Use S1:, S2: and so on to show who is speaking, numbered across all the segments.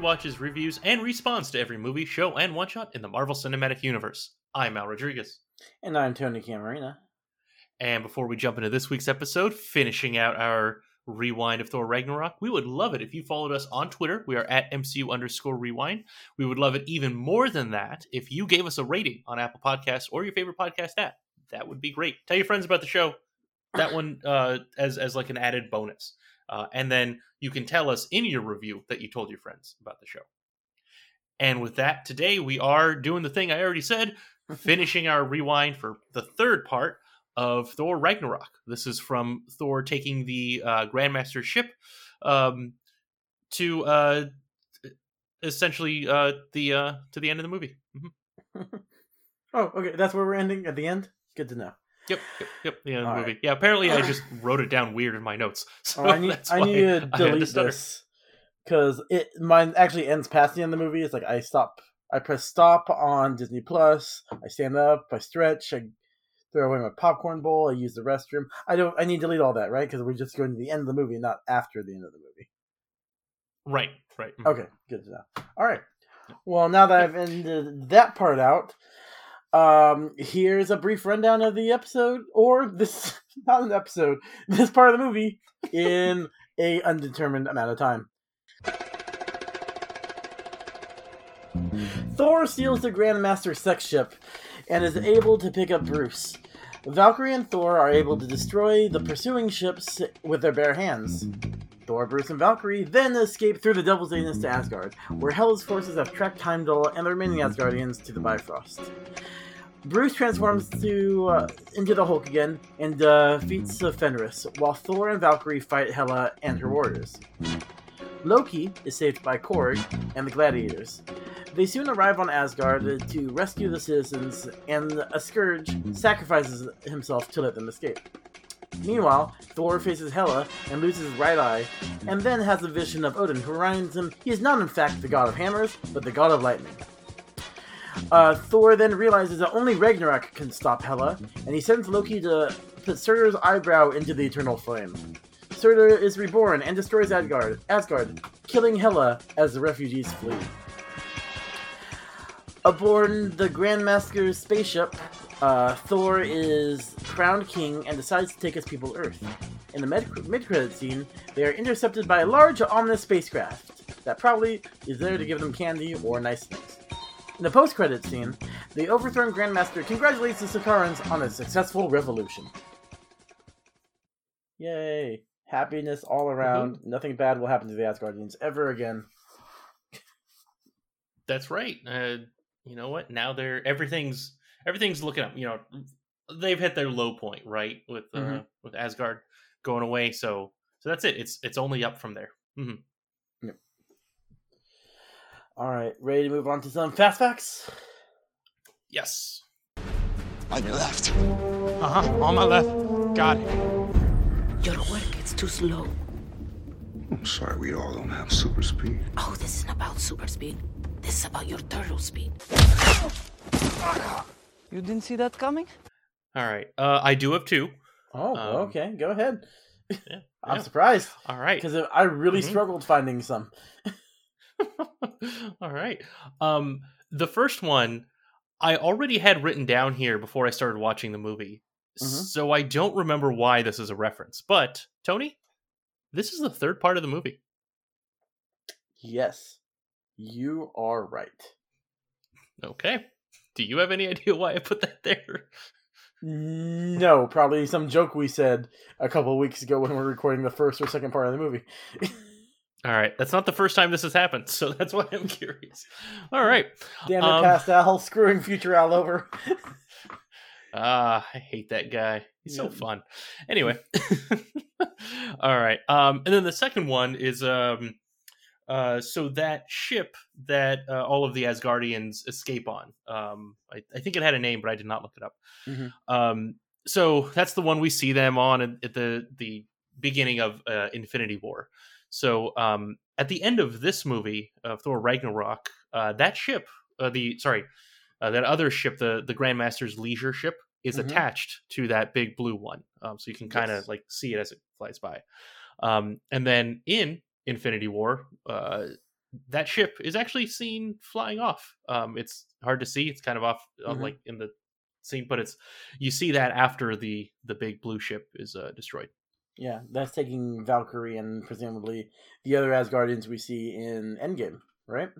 S1: rewatches, reviews, and responds to every movie, show, and one shot in the Marvel Cinematic Universe. I'm Al Rodriguez.
S2: And I'm Tony Camarina.
S1: And before we jump into this week's episode, finishing out our rewind of Thor Ragnarok, we would love it if you followed us on Twitter. We are at MCU underscore rewind. We would love it even more than that if you gave us a rating on Apple Podcasts or your favorite podcast app. That would be great. Tell your friends about the show. That one uh, as as like an added bonus. Uh, and then you can tell us in your review that you told your friends about the show. And with that, today we are doing the thing I already said, finishing our rewind for the third part of Thor Ragnarok. This is from Thor taking the uh, Grandmaster ship um, to uh, essentially uh, the uh, to the end of the movie. Mm-hmm.
S2: oh, okay, that's where we're ending at the end. Good to know.
S1: Yep, yep, yep. The end of the movie. Right. Yeah, apparently I just wrote it down weird in my notes. So
S2: oh, I need, I need to delete to this because it mine actually ends past the end of the movie. It's like I stop, I press stop on Disney Plus. I stand up, I stretch, I throw away my popcorn bowl. I use the restroom. I don't. I need to delete all that, right? Because we're just going to the end of the movie, not after the end of the movie.
S1: Right. Right.
S2: Mm-hmm. Okay. Good to know. All right. Well, now that I've ended that part out, um, here's a brief rundown of the episode, or this not an episode, this part of the movie in a undetermined amount of time. Thor steals the Grandmaster's sex ship and is able to pick up Bruce. Valkyrie and Thor are able to destroy the pursuing ships with their bare hands. Thor, Bruce, and Valkyrie then escape through the Devil's Anus to Asgard, where Hela's forces have tracked Heimdall and the remaining Asgardians to the Bifrost. Bruce transforms to uh, into the Hulk again and defeats uh, Fenris, while Thor and Valkyrie fight Hela and her warriors. Loki is saved by Korg and the Gladiators. They soon arrive on Asgard to rescue the citizens, and a Scourge sacrifices himself to let them escape. Meanwhile, Thor faces Hela and loses his right eye, and then has a vision of Odin who reminds him he is not in fact the god of hammers, but the god of lightning. Uh, Thor then realizes that only Ragnarok can stop Hela, and he sends Loki to put Surtur's eyebrow into the eternal flame. Surtur is reborn and destroys Asgard, Asgard, killing Hela as the refugees flee. Aboard the Grandmaster's spaceship, uh, Thor is crowned king and decides to take his people Earth. In the mid-credit scene, they are intercepted by a large ominous spacecraft that probably is there to give them candy or nice things. In the post-credit scene, the overthrown Grandmaster congratulates the Sakarans on a successful revolution. Yay! Happiness all around. Mm-hmm. Nothing bad will happen to the Asgardians ever again.
S1: That's right. Uh, you know what? Now they're everything's everything's looking up. You know, they've hit their low point, right? With uh, mm-hmm. with Asgard going away. So so that's it. It's it's only up from there. Mm-hmm.
S2: Yep. All right, ready to move on to some fast facts.
S1: Yes.
S3: On your left.
S4: Uh huh. On my left. Got it.
S5: Your work it's too slow.
S3: I'm sorry, we all don't have super speed.
S5: Oh, this isn't about super speed. This is about your turtle speed.
S4: You didn't see that coming?
S1: All right. Uh, I do have two.
S2: Oh, um, okay. Go ahead. Yeah, I'm yeah. surprised.
S1: All right.
S2: Because I really mm-hmm. struggled finding some.
S1: All right. Um, the first one I already had written down here before I started watching the movie. Mm-hmm. So I don't remember why this is a reference. But, Tony, this is the third part of the movie.
S2: Yes. You are right.
S1: Okay. Do you have any idea why I put that there?
S2: No, probably some joke we said a couple weeks ago when we were recording the first or second part of the movie.
S1: All right, that's not the first time this has happened, so that's why I'm curious. All right,
S2: damn it, um, past Al, screwing future Al over.
S1: Ah, uh, I hate that guy. He's yeah. so fun. Anyway, all right. Um, and then the second one is um, uh, so that ship that uh, all of the Asgardians escape on, um, I, I, think it had a name, but I did not look it up. Mm-hmm. Um, so that's the one we see them on at, at the the beginning of uh, Infinity War. So um, at the end of this movie of Thor Ragnarok, uh, that ship, uh, the sorry, that other ship, the the Grandmaster's leisure ship, is mm-hmm. attached to that big blue one, um, so you can kind of yes. like see it as it flies by. Um, and then in Infinity War, uh, that ship is actually seen flying off. Um, it's hard to see; it's kind of off, uh,
S2: Mhm.
S1: like in the scene, but it's you see that after the the big blue ship is uh, destroyed.
S2: Yeah, that's taking Valkyrie and presumably the other Asgardians we see in Endgame, right?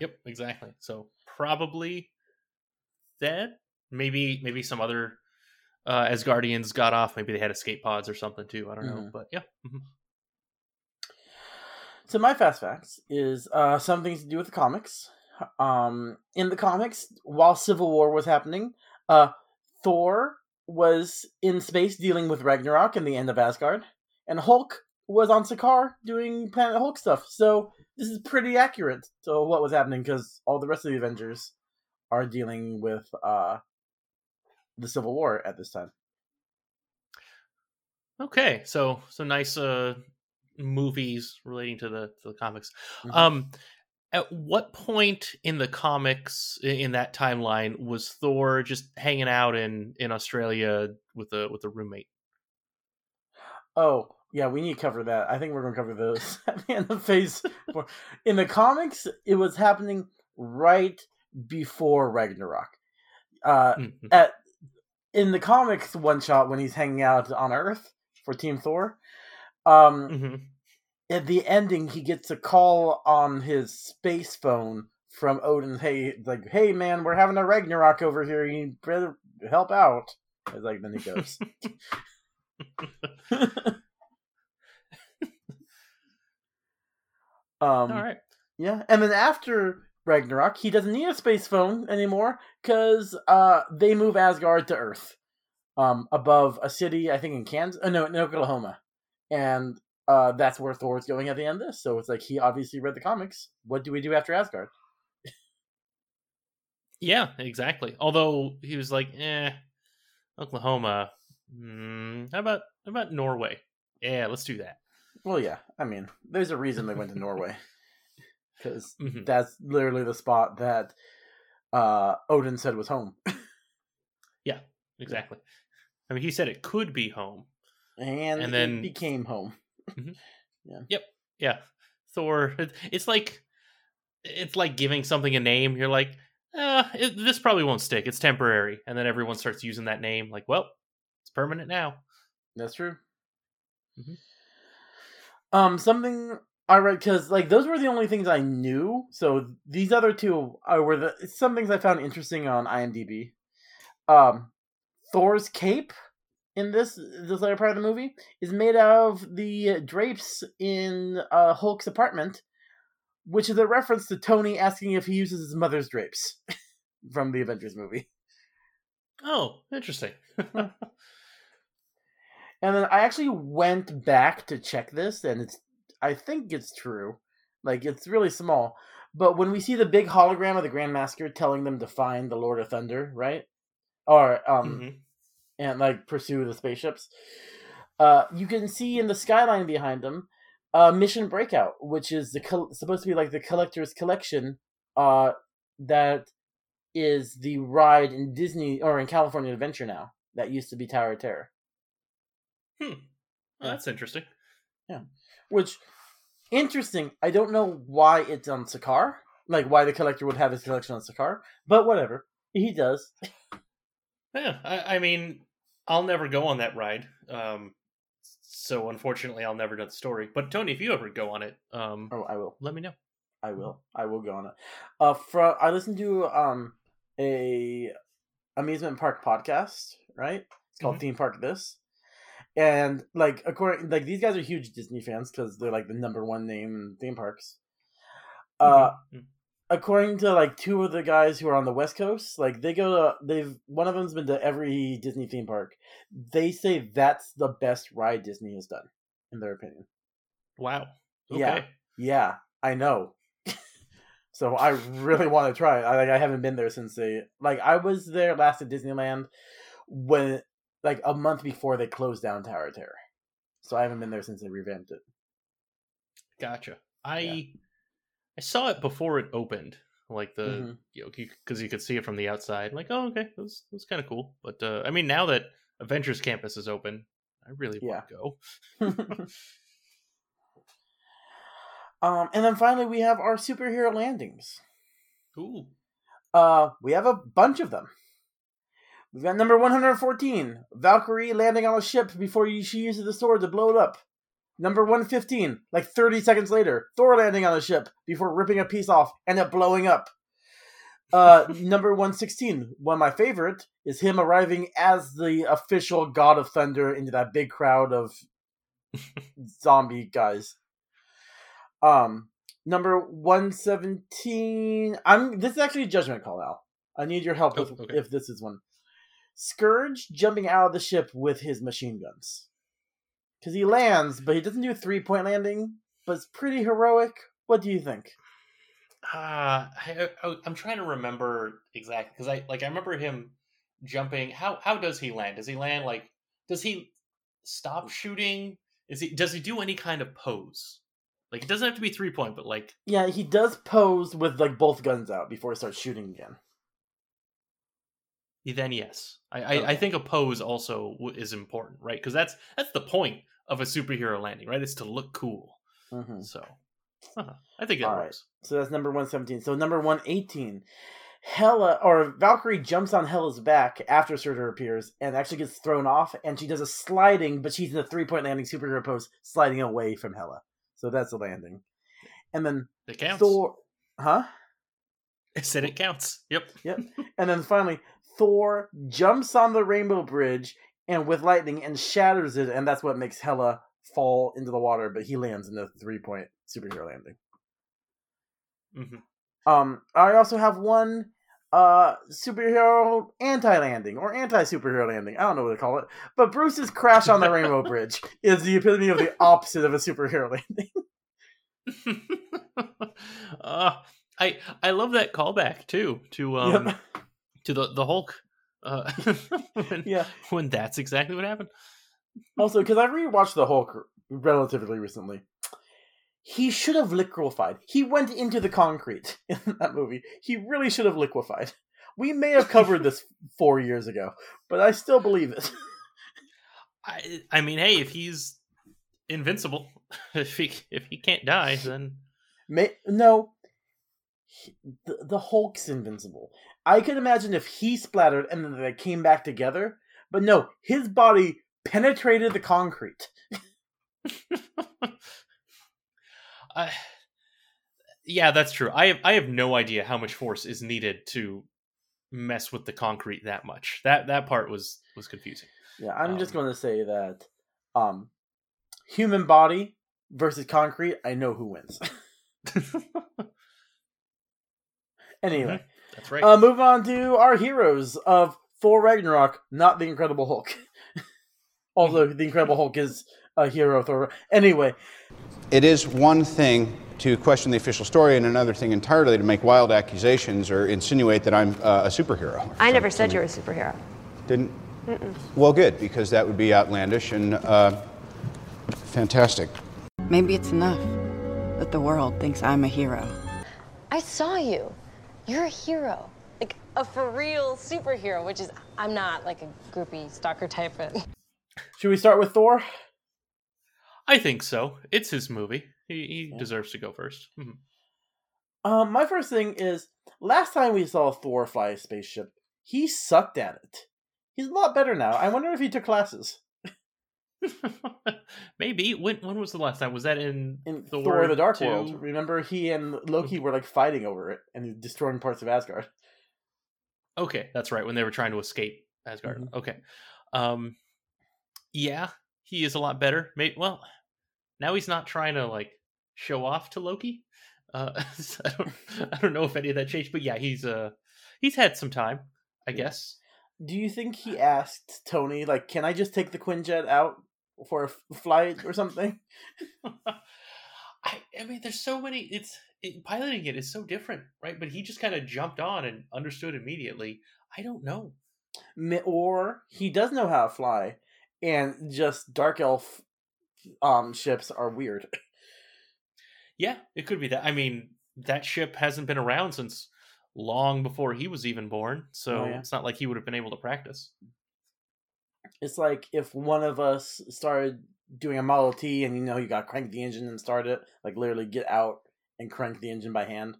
S1: Yep, exactly. So probably dead. Maybe maybe some other uh, Asgardians got off. Maybe they had escape pods or something too. I don't know,
S2: Mhm.
S1: but yeah. mhm.
S2: So my fast facts is uh, something to do with the comics. Um, in the comics, while Civil War was happening, uh, Thor was in space dealing with Ragnarok and the end of Asgard, and Hulk was on Sakaar doing Planet Hulk stuff. So this is pretty accurate to what was happening because all the rest of the Avengers are dealing with uh, the Civil War at this time.
S1: Okay, so so nice uh movies relating to the to the comics.
S2: Mhm.
S1: Um at what point in the comics in that timeline was Thor just hanging out in in Australia with a with a roommate?
S2: Oh, yeah, we need to cover that. I think we're going to cover those in the phase four. In the comics, it was happening right before Ragnarok. Uh,
S1: Mhm.
S2: at in the comics one shot when he's hanging out on Earth for Team Thor, um,
S1: Mhm.
S2: at the ending he gets a call on his space phone from Odin. Hey, like, hey man, we're having a Ragnarok over here. You better help out. It's like then he goes. um,
S1: All right.
S2: Yeah, and then after Ragnarok, he doesn't need a space phone anymore because uh, they move Asgard to Earth, um, above a city, I think in Kansas, uh, no, in Oklahoma, and uh, that's where Thor's going at the end of this. So it's like he obviously read the comics. What do we do after Asgard?
S1: Yeah, exactly. Although he was like, "Eh, Oklahoma. Mm, how about how about Norway? Yeah, let's do that."
S2: Well, yeah, I mean, there's a reason they went to Norway because
S1: Mhm.
S2: that's literally the spot that uh, Odin said was home, yeah,
S1: Exactly. I mean, he said it could be home.
S2: And,
S1: And then-
S2: it became home.
S1: Yeah, Yep. Yeah. Thor. It's like it's like giving something a name. You're like, uh, it, this probably won't stick. It's temporary, and then everyone starts using that name. Like, well, it's permanent now.
S2: That's true.
S1: Mhm.
S2: Um, something I read because like those were the only things I knew. So these other two are were the some things I found interesting on IMDb. Um, Thor's cape in this this later part of the movie is made out of the drapes in uh, Hulk's apartment, which is a reference to Tony asking if he uses his mother's drapes from the Avengers movie.
S1: Oh, interesting.
S2: And then I actually went back to check this, and it's I think it's true. Like it's really small. But when we see the big hologram of the Grand Master telling them to find the Lord of Thunder, right? Or um
S1: Mhm.
S2: And like pursue the spaceships, uh you can see in the skyline behind them uh Mission Breakout, which is the supposed to be like the collector's collection uh that is the ride in Disney or in California Adventure now. That used to be Tower of Terror.
S1: Oh, that's interesting. Yeah.
S2: Which interesting. I don't know why it's on Sakaar. Like why the collector would have his collection on Sakaar, but whatever. He does.
S1: Yeah, I, I mean, I'll never go on that ride. Um, so unfortunately, I'll never know the story. But Tony, if you ever go on it, um,
S2: Oh, I will.
S1: let me know.
S2: I will. I will go on it. Uh, from I listened to um a amusement park podcast. Right, it's called
S1: Mhm.
S2: Theme Park This, and like according like these guys are huge Disney fans because they're like the number one name in theme parks. Uh,
S1: Mhm.
S2: According to like two of the guys who are on the west coast like they go to they've one of them's been to every disney theme park they say that's the best ride disney has done in their opinion
S1: wow. Okay.
S2: Yeah. yeah i know so i really want to try it. I, like, I haven't been there since they like i was there last at disneyland when like a month before they closed down tower of terror so i haven't been there since they revamped it
S1: Gotcha. I
S2: Yeah.
S1: I saw it before it opened, like the
S2: Mhm.
S1: you know because you could see it from the outside. Like, oh, okay, that was, was kind of cool. But uh, I mean, now that Avengers Campus is open, I really
S2: Yeah.
S1: want to go.
S2: Um, and then finally, we have our superhero landings.
S1: Ooh.
S2: Uh, we have a bunch of them. We've got number 114, Valkyrie landing on a ship before she uses the sword to blow it up. Number 115, like 30 seconds later, Thor landing on a ship before ripping a piece off and it blowing up. Uh, number 116, one of my favorite, is him arriving as the official God of Thunder into that big crowd of zombie guys. Um, number 117, I'm this is actually a judgment call now. I need your help
S1: Oh, okay.
S2: if this is one. Scourge jumping out of the ship with his machine guns. Because he lands, but he doesn't do a three point landing, but it's pretty heroic. What do you think?
S1: Uh, I, I, I'm trying to remember exactly because I like I remember him jumping. How how does he land? Does he land like? Does he stop shooting? Is he does he do any kind of pose? Like it doesn't have to be three point, but like
S2: Yeah, he does pose with like both guns out before he starts shooting again.
S1: Then yes, I I, I think a pose also w- is important, right? Because that's that's the point of a superhero landing, right? It's to look cool.
S2: hmm
S1: So uh-huh. I think that
S2: All right.
S1: works.
S2: So that's number 117. So number 118. Hela or Valkyrie jumps on Hela's back after Surtur appears and actually gets thrown off and she does a sliding, but she's in a three point landing superhero pose, sliding away from Hela. So that's a landing. And then
S1: It counts.
S2: Thor Huh?
S1: Said it counts. Yep. Yep.
S2: And then finally, Thor jumps on the rainbow bridge and with lightning and shatters it, and that's what makes Hela fall into the water, but he lands in the three point superhero landing.
S1: hmm
S2: Um, I also have one uh superhero anti-landing or anti-superhero landing. I don't know what to call it. But Bruce's crash on the rainbow bridge is the epitome of the opposite of a superhero landing.
S1: uh, I I love that callback too to um
S2: Yep.
S1: To the the Hulk. Uh, when,
S2: Yeah.
S1: when that's exactly what happened.
S2: Also, because I rewatched the Hulk relatively recently, he should have liquefied. He went into the concrete in that movie. He really should have liquefied. We may have covered this four years ago, but I still believe it.
S1: I I mean, hey, if he's invincible, if he if he can't die, then
S2: May no, he- the, the Hulk's invincible. I could imagine if he splattered and then they came back together, but no, his body penetrated the concrete.
S1: I, yeah, that's true. I have I have no idea how much force is needed to mess with the concrete that much. That that part was was confusing.
S2: Yeah, I'm just
S1: Um,
S2: going to say that um human body versus concrete, I know who wins. anyway,
S1: That's right.
S2: uh move on to our heroes of Thor Ragnarok, not the Incredible Hulk. Although the Incredible Hulk is a hero of Thor. Anyway,
S6: It is one thing to question the official story, and another thing entirely to make wild accusations or insinuate that I'm uh, a superhero.
S7: I never said you were a superhero.
S6: Didn't? Well, good, because that would be outlandish and uh, fantastic.
S8: Maybe it's enough that the world thinks I'm a hero.
S9: I saw you. You're a hero. Like a for real superhero, which is, I'm not like a groupie stalker type. But
S2: should we start with Thor?
S1: I think so. It's his movie. He, he deserves to go first. Mhm.
S2: Um, my first thing is last time we saw Thor fly a spaceship, he sucked at it. He's a lot better now. I wonder if he took classes
S1: Maybe when when was the last time? Was that in,
S2: in
S1: Thor,
S2: Thor: The Dark
S1: 2?
S2: World. Remember, he and Loki were like fighting over it and destroying parts of Asgard.
S1: Okay, that's right. When they were trying to escape Asgard.
S2: Mhm.
S1: Okay. Um, yeah, he is a lot better. Maybe well, now he's not trying to like show off to Loki. Uh, so I don't I don't know if any of that changed, but yeah, he's uh he's had some time, I guess.
S2: Do you think he asked Tony, like, "Can I just take the Quinjet out for a flight or something?"
S1: I, I mean, there's so many. It's it, piloting it is so different, right? But he just kind of jumped on and understood immediately. I don't know.
S2: Or he does know how to fly, and just dark elf um ships are weird.
S1: Yeah, it could be that. I mean, that ship hasn't been around since long before he was even born, so
S2: Oh, yeah.
S1: it's not like he would have been able to practice.
S2: It's like if one of us started doing a Model T and you know you got to crank the engine and start it, like literally get out and crank the engine by hand.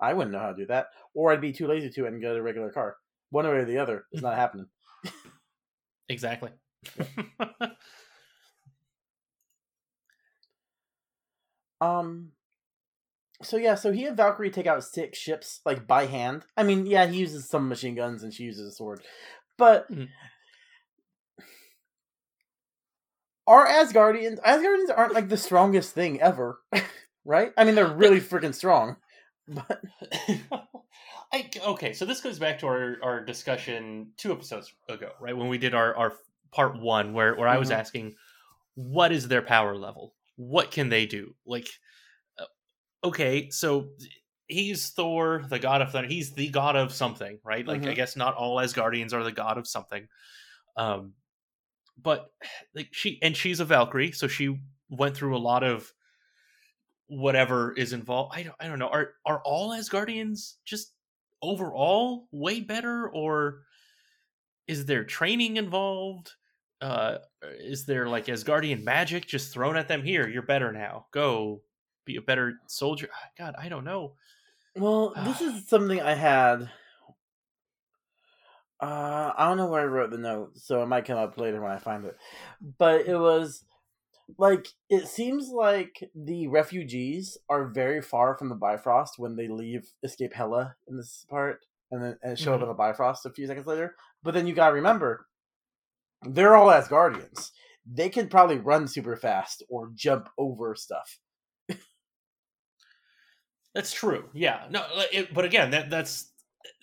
S2: I wouldn't know how to do that, or I'd be too lazy to and get a regular car. One way or the other, it's not happening.
S1: Exactly.
S2: Um. So yeah, so he and Valkyrie take out six ships like by hand. I mean, yeah, he uses some machine guns and she uses a sword, but
S1: Mhm.
S2: Our Asgardians, Asgardians aren't like the strongest thing ever, right? I mean, they're really freaking strong, but
S1: I, okay, so this goes back to our, our discussion two episodes ago, right? When we did our, our part one, where, where I was
S2: Mhm.
S1: asking, what is their power level? What can they do? Like, uh, okay, so he's Thor, the god of thunder. He's the god of something, right? Like, I
S2: Mhm.
S1: guess not all Asgardians are the god of something. Um, but like she and she's a Valkyrie, so she went through a lot of whatever is involved. I don't, I don't know. Are are all Asgardians just overall way better, or is there training involved? Uh, is there like Asgardian magic just thrown at them? Here, you're better now. Go be a better soldier. Ah, God, I don't know.
S2: well, this is something I had. Uh, I don't know where I wrote the note, so it might come up later when I find it. But it was like it seems like the refugees are very far from the Bifrost when they leave Escape Hela in this part, and then and show up in the Bifrost a few seconds later. But then you gotta remember, they're all Asgardians. They can probably run super fast or jump over stuff.
S1: That's true. Yeah. No, it, but again, that that's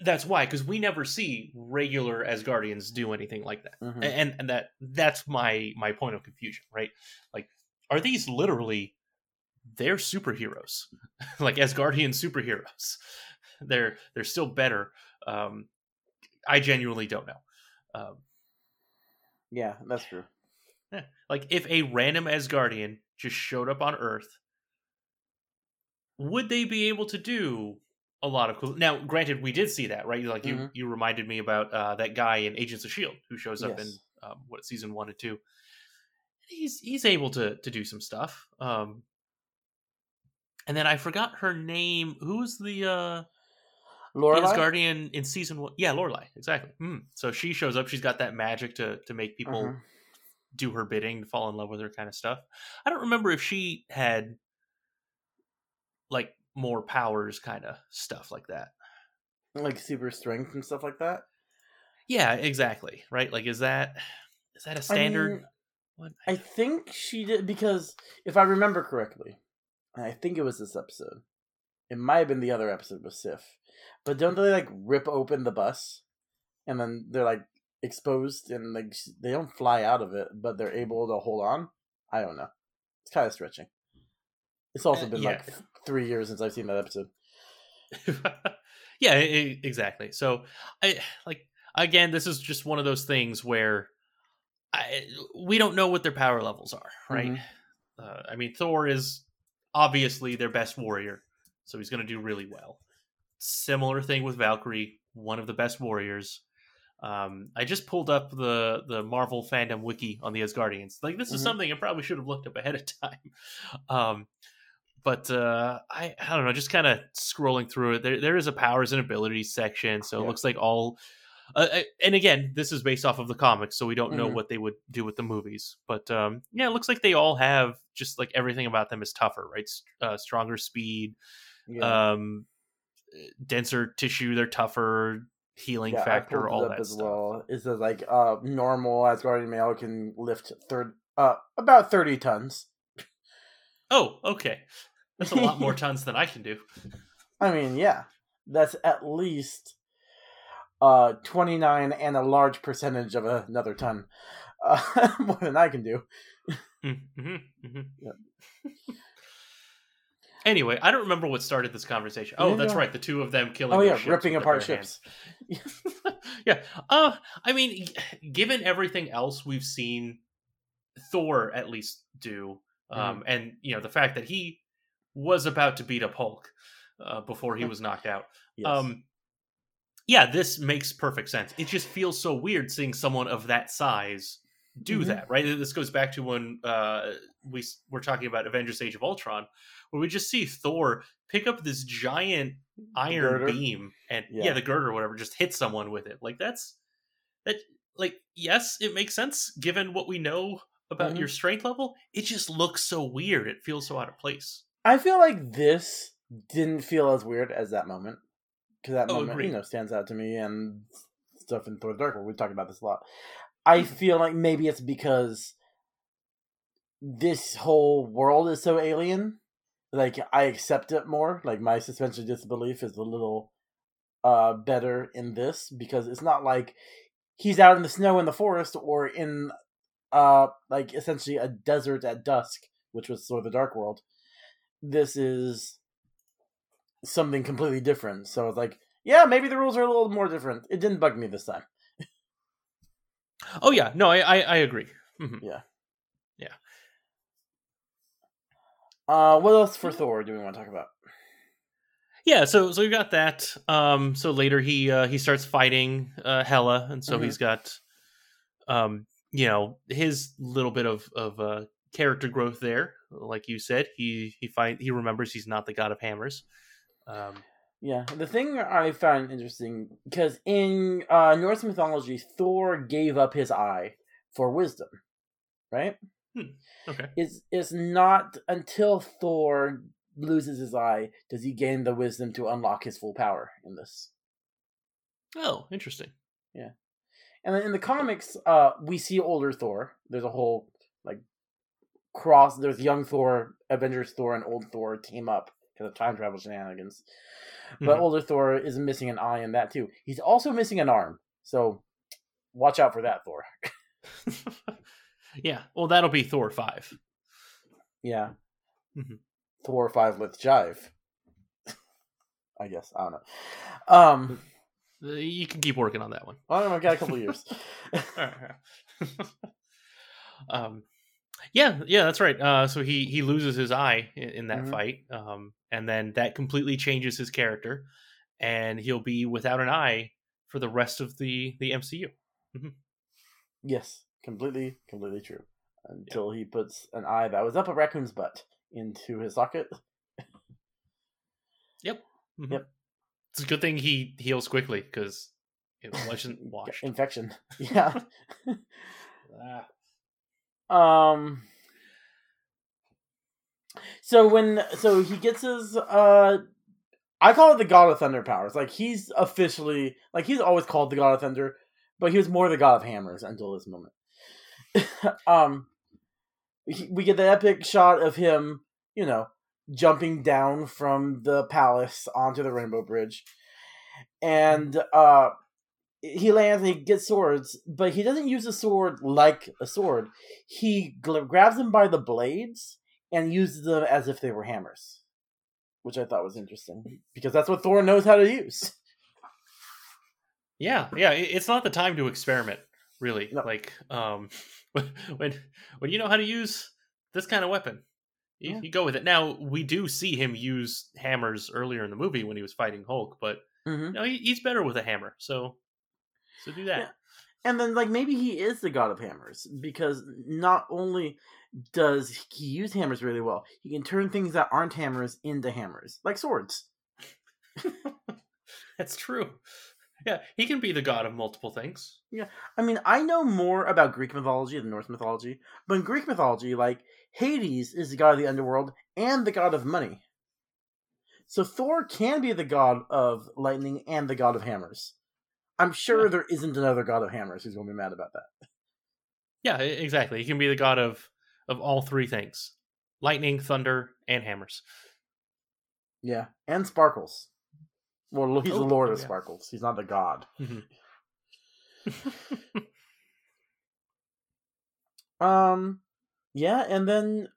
S1: that's why because we never see regular Asgardians do anything like that,
S2: Mhm.
S1: and and that that's my my point of confusion, right? Like, are these literally they're superheroes, like Asgardian superheroes? They're they're still better. Um, I genuinely don't know. Um,
S2: Yeah, that's true.
S1: Like if a random Asgardian just showed up on Earth, would they be able to do a lot of cool? Now, granted, we did see that, right? Like you,
S2: Mhm.
S1: you reminded me about uh, that guy in Agents of Shield who shows up in um, what season one and two. He's he's able to to do some stuff. Um, and then I forgot her name. Who's the uh,
S2: Lorelei?
S1: Asgardian in season one? Yeah, Lorelei. Exactly. Hmm. So she shows up. She's got that magic to to make people
S2: Mhm.
S1: do her bidding, fall in love with her kind of stuff. I don't remember if she had like more powers kind of stuff like that.
S2: like super strength and stuff like that.
S1: Yeah, exactly. Right? Like is that is that a standard
S2: I, mean,
S1: one?
S2: I think she did because if I remember correctly, I think it was this episode. It might have been the other episode with Sif, but don't they like rip open the bus, and then they're like exposed and like they don't fly out of it, but they're able to hold on. I don't know. It's kind of stretching. It's also
S1: Uh,
S2: been
S1: yeah.
S2: like three years since I've seen that episode.
S1: yeah, e- exactly. So I like again this is just one of those things where I we don't know what their power levels are, right?
S2: Mhm.
S1: Uh, I mean Thor is obviously their best warrior, so he's going to do really well. Similar thing with Valkyrie, one of the best warriors. Um, I just pulled up the the Marvel fandom wiki on the Asgardians. Like this is
S2: Mhm.
S1: something I probably should have looked up ahead of time. Um, but uh, I I don't know, just kind of scrolling through it. There there is a powers and abilities section, so it looks like all. Uh, and again, this is based off of the comics, so we don't know
S2: Mhm.
S1: what they would do with the movies. But um, yeah, it looks like they all have just like everything about them is tougher, right? Uh, stronger speed,
S2: Yeah,
S1: um, denser tissue. They're tougher, healing
S2: yeah
S1: factor, all that
S2: as
S1: stuff.
S2: well. It says like uh normal Asgardian male can lift third uh about thirty tons.
S1: Oh, okay, that's a lot more tons than I can do.
S2: I mean, yeah, that's at least uh 29 and a large percentage of another ton. Uh, more than I can do.
S1: Mm-hmm, hmm
S2: Yep.
S1: Anyway, I don't remember what started this conversation. Oh,
S2: Yeah,
S1: that's
S2: yeah.
S1: right, the two of them killing.
S2: Oh yeah, ripping apart ships.
S1: yeah. Uh, I mean, given everything else we've seen Thor at least do,
S2: Mm-hmm.
S1: um, and you know the fact that he was about to beat up Hulk uh, before he was knocked out.
S2: Yes.
S1: Um, yeah, this makes perfect sense. It just feels so weird seeing someone of that size do
S2: Mhm.
S1: that, right? This goes back to when uh, we were talking about Avengers: Age of Ultron, where we just see Thor pick up this giant iron
S2: girder?
S1: beam and yeah.
S2: Yeah.
S1: the girder or whatever, just hit someone with it. Like that's that. Like yes, it makes sense given what we know about
S2: Mhm.
S1: your strength level. It just looks so weird. It feels so out of place.
S2: I feel like this didn't feel as weird as that moment because that
S1: Oh,
S2: moment,
S1: agreed.
S2: you know, stands out to me and stuff in Thor: The Dark World. We've talked about this a lot. I feel like maybe it's because this whole world is so alien. Like I accept it more. Like my suspension of disbelief is a little uh better in this because it's not like he's out in the snow in the forest or in uh like essentially a desert at dusk, which was sort of the Dark World. This is something completely different. So it's like, yeah, maybe the rules are a little more different. It didn't bug me this time.
S1: Oh yeah, no, I I, I agree. Mhm. Yeah, yeah.
S2: Uh, what else for Thor do we want to talk about?
S1: Yeah, so so we've got that. Um, so later he uh, he starts fighting uh, Hela, and so
S2: Mhm.
S1: he's got, um, you know, his little bit of of uh, character growth there. Like you said, he he find he remembers he's not the god of hammers. Um,
S2: Yeah, the thing I found interesting because in uh, Norse mythology, Thor gave up his eye for wisdom, right?
S1: okay,
S2: It's it's not until Thor loses his eye does he gain the wisdom to unlock his full power in this.
S1: oh, interesting. Yeah.
S2: And then in the comics, uh, we see older Thor. There's a whole like cross. There's young Thor, Avengers Thor, and old Thor team up because of time travel shenanigans. But
S1: Mhm.
S2: older Thor is missing an eye in that too. He's also missing an arm. So watch out for that, Thor.
S1: yeah, well, that'll be Thor five.
S2: Yeah.
S1: Mhm.
S2: Thor five with jive. I guess I don't know. Um,
S1: You can keep working on that one.
S2: I don't know. I got a couple years.
S1: um, yeah, yeah, that's right. Uh, so he he loses his eye in, in that
S2: Mhm.
S1: fight, um, and then that completely changes his character, and he'll be without an eye for the rest of the the MCU.
S2: yes, completely, completely true. Until he puts an eye that was up a raccoon's butt into his socket.
S1: Yep. Mhm.
S2: Yep.
S1: It's a good thing he heals quickly because it wasn't washed.
S2: Infection. Yeah.
S1: Ah.
S2: Um. So when so he gets his uh, I call it the God of Thunder powers. Like he's officially like he's always called the God of Thunder, but he was more the God of Hammers until this moment. um, we get the epic shot of him, you know, jumping down from the palace onto the Rainbow Bridge, and uh, he lands and he gets swords, but he doesn't use a sword like a sword. He gl- grabs them by the blades and uses them as if they were hammers, which I thought was interesting because that's what Thor knows how to use.
S1: Yeah, yeah. It's not the time to experiment, really.
S2: No.
S1: Like, um, when when you know how to use this kind of weapon, you,
S2: Yeah.
S1: you go with it. Now we do see him use hammers earlier in the movie when he was fighting Hulk, but
S2: Mm-hmm.
S1: no, he, he's better with a hammer. So, so do that.
S2: Yeah. And then, like, maybe he is the god of hammers because not only does he use hammers really well, he can turn things that aren't hammers into hammers, like swords.
S1: That's true. Yeah, he can be the god of multiple things. Yeah.
S2: I mean, I know more about Greek mythology than Norse mythology, but in Greek mythology, like, Hades is the god of the underworld and the god of money. So Thor can be the god of lightning and the god of hammers. I'm sure
S1: Yeah.
S2: there isn't another god of hammers who's going to be mad about that.
S1: Yeah, exactly. He can be the god of of all three things: lightning, thunder, and hammers.
S2: Yeah, and sparkles. Well, he's
S1: Oh,
S2: the lord
S1: oh,
S2: of
S1: yeah.
S2: sparkles. He's not the god. Um, yeah, and then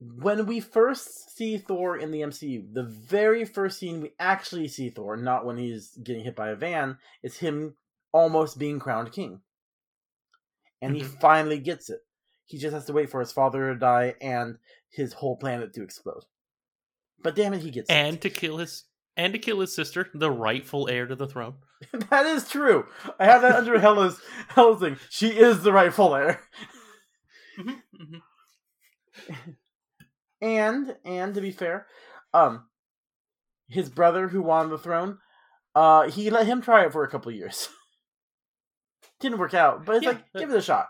S2: when we first see Thor in the MCU, the very first scene we actually see Thor, not when he's getting hit by a van, is him almost being crowned king. And he
S1: Mhm.
S2: finally gets it. He just has to wait for his father to die and his whole planet to explode. But damn it, he gets it.
S1: and to kill his and to kill his sister, the rightful heir to the throne.
S2: that is true. I have that under Hela's Hela's thing. She is the rightful heir. And and to be fair, um, his brother who won the throne, uh, he let him try it for a couple years. Didn't work out, but it's
S1: Yeah,
S2: like give it a shot.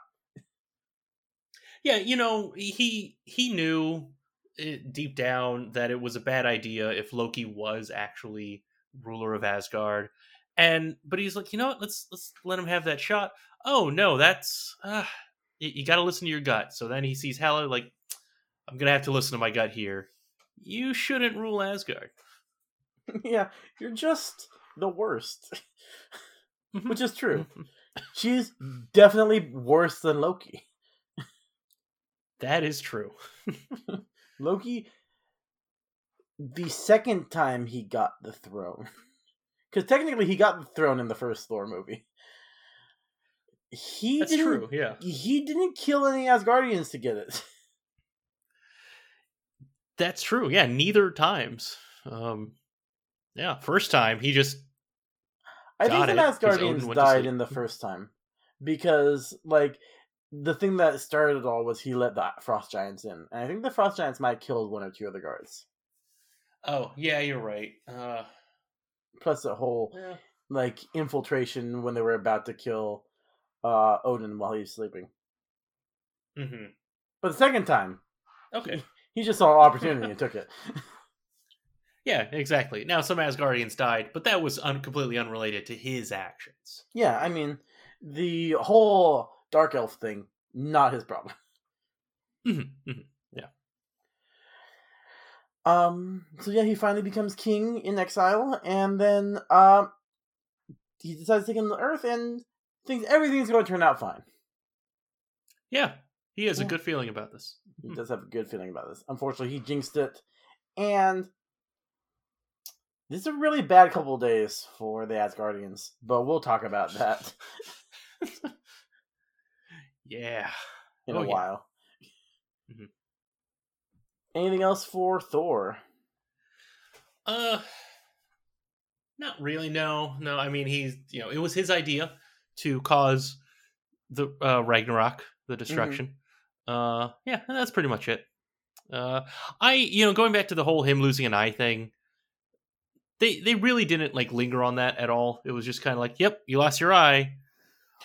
S1: Yeah, you know, he he knew it, deep down that it was a bad idea if Loki was actually ruler of Asgard, and but he's like, you know what? Let's let's let him have that shot. Oh no, that's uh, you, you got to listen to your gut. So then he sees Hela like, I'm gonna have to listen to my gut here. You shouldn't rule Asgard.
S2: yeah, you're just the worst, which is true. Mm-hmm. She's definitely worse than Loki.
S1: That is true.
S2: Loki, the second time he got the throne, because technically he got the throne in the first Thor movie. He
S1: That's
S2: didn't,
S1: true. Yeah,
S2: He didn't kill any Asgardians to get it.
S1: That's true. Yeah, neither times. Um, yeah, first time he just
S2: I think
S1: Got
S2: some
S1: it, 'cause
S2: Asgardians died in the first time because, like, the thing that started it all was he let the frost giants in, and I think the frost giants might have killed one or two of the guards.
S1: Oh, yeah, you're right. Uh,
S2: Plus the whole
S1: yeah.
S2: like infiltration when they were about to kill uh Odin while he's sleeping.
S1: hmm
S2: But the second time,
S1: Okay.
S2: He just saw an opportunity and took it.
S1: Yeah, exactly. Now some Asgardians died, but that was un- completely unrelated to his actions.
S2: Yeah, I mean, the whole dark elf thing, not his problem.
S1: Mhm, mhm. Yeah.
S2: Um. So yeah, he finally becomes king in exile, and then um, he decides to take him to Earth, and thinks everything's going to turn out fine.
S1: Yeah, he has
S2: Yeah.
S1: a good feeling about this.
S2: He does have a good feeling about this. Unfortunately, he jinxed it, and this is a really bad couple of days for the Asgardians. But we'll talk about that
S1: Yeah.
S2: in
S1: Oh,
S2: a
S1: yeah.
S2: while.
S1: Mhm.
S2: Anything else for Thor?
S1: Uh not really no. No, I mean he's, you know, it was his idea to cause the uh Ragnarok, the destruction. Uh yeah, that's pretty much it. Uh I, you know, going back to the whole him losing an eye thing, they they really didn't like linger on that at all. It was just kind of like, "Yep, you lost your eye.